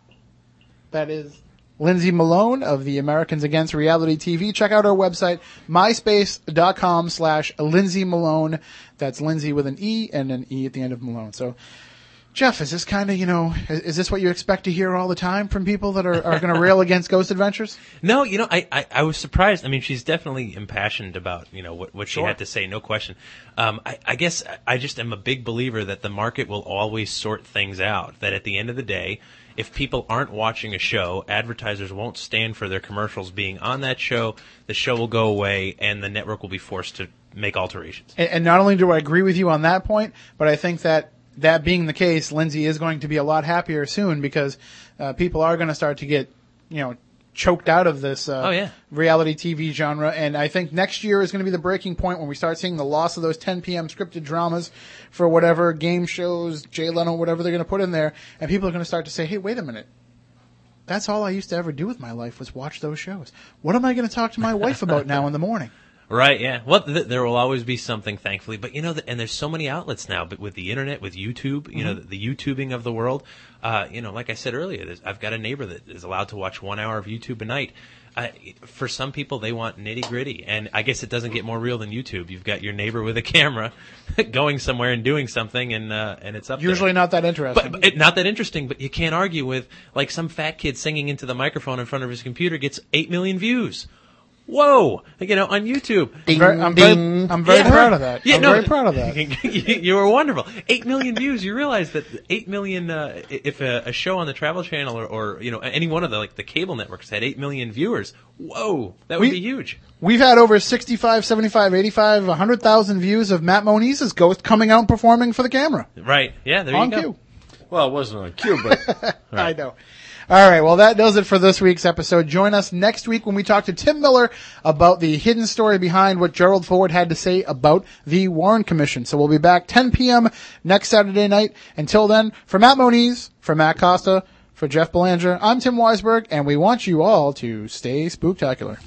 That is Lindsey Malone of the Americans Against Reality TV. Check out our website, myspace.com slash Lindsey Malone. That's Lindsey with an E and an E at the end of Malone. So, Jeff, is this kind of, you know, is, is this what you expect to hear all the time from people that are, are going to rail against Ghost Adventures? No, you know, I, I, I was surprised. I mean, she's definitely impassioned about, you know, what, what she had to say, no question. Um, I, I guess I just am a big believer that the market will always sort things out. That at the end of the day, if people aren't watching a show, advertisers won't stand for their commercials being on that show. The show will go away, and the network will be forced to make alterations. And, and not only do I agree with you on that point, but I think that that being the case, Lindsey is going to be a lot happier soon because uh, people are going to start to get, you know, choked out of this uh, Oh, yeah. reality TV genre. And I think next year is going to be the breaking point when we start seeing the loss of those 10 p.m. scripted dramas for whatever game shows, Jay Leno, whatever they're going to put in there. And people are going to start to say, hey, wait a minute. That's all I used to ever do with my life was watch those shows. What am I going to talk to my wife about now in the morning? Right. Yeah. Well, th- there will always be something, thankfully. But you know, th- and there's so many outlets now. But with the internet, with YouTube, you know, the, the YouTubing of the world. Uh, you know, like I said earlier, I've got a neighbor that is allowed to watch one hour of YouTube a night. Uh, for some people, they want nitty gritty, and I guess it doesn't get more real than YouTube. You've got your neighbor with a camera, going somewhere and doing something, and uh, and it's up. there. Usually not that interesting. But, but it, not that interesting, but you can't argue with like some fat kid singing into the microphone in front of his computer gets eight million views. Whoa! You know, on YouTube. I'm very, I'm very, I'm very Yeah. proud of that. Yeah, I'm no, very proud of that. you, you were wonderful. Eight million views. You realize that eight million. Uh, if a, a show on the Travel Channel or, or you know any one of the like the cable networks had eight million viewers, whoa, that would We- be huge. We've had over 65, 75, 85, 100,000 views of Matt Moniz's Ghost coming out and performing for the camera. Right? Yeah. There on you go. On cue. Well, it wasn't on cue, but I know. All right. Well, that does it for this week's episode. Join us next week when we talk to Tim Miller about the hidden story behind what Gerald Ford had to say about the Warren Commission. So we'll be back 10 p.m. next Saturday night. Until then, for Matt Moniz, for Matt Costa, for Jeff Belanger, I'm Tim Weisberg, and we want you all to stay spooktacular.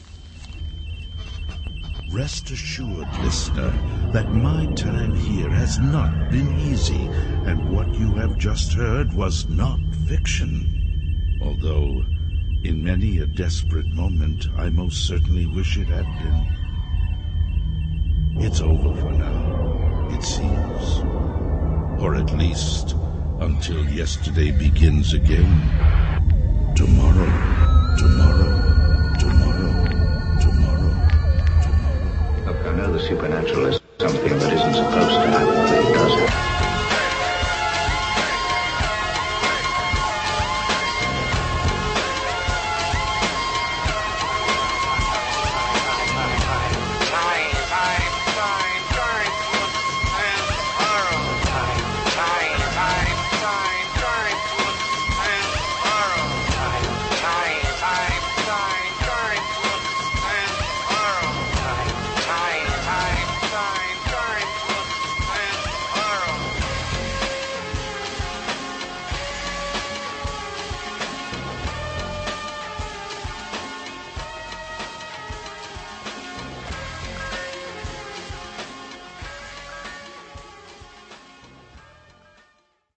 Rest assured, listener, that my time here has not been easy, and what you have just heard was not fiction. Although, in many a desperate moment, I most certainly wish it had been. It's over for now, it seems. Or at least, until yesterday begins again. Tomorrow, tomorrow, tomorrow, tomorrow. Look, I know the supernatural is something that isn't supposed to happen.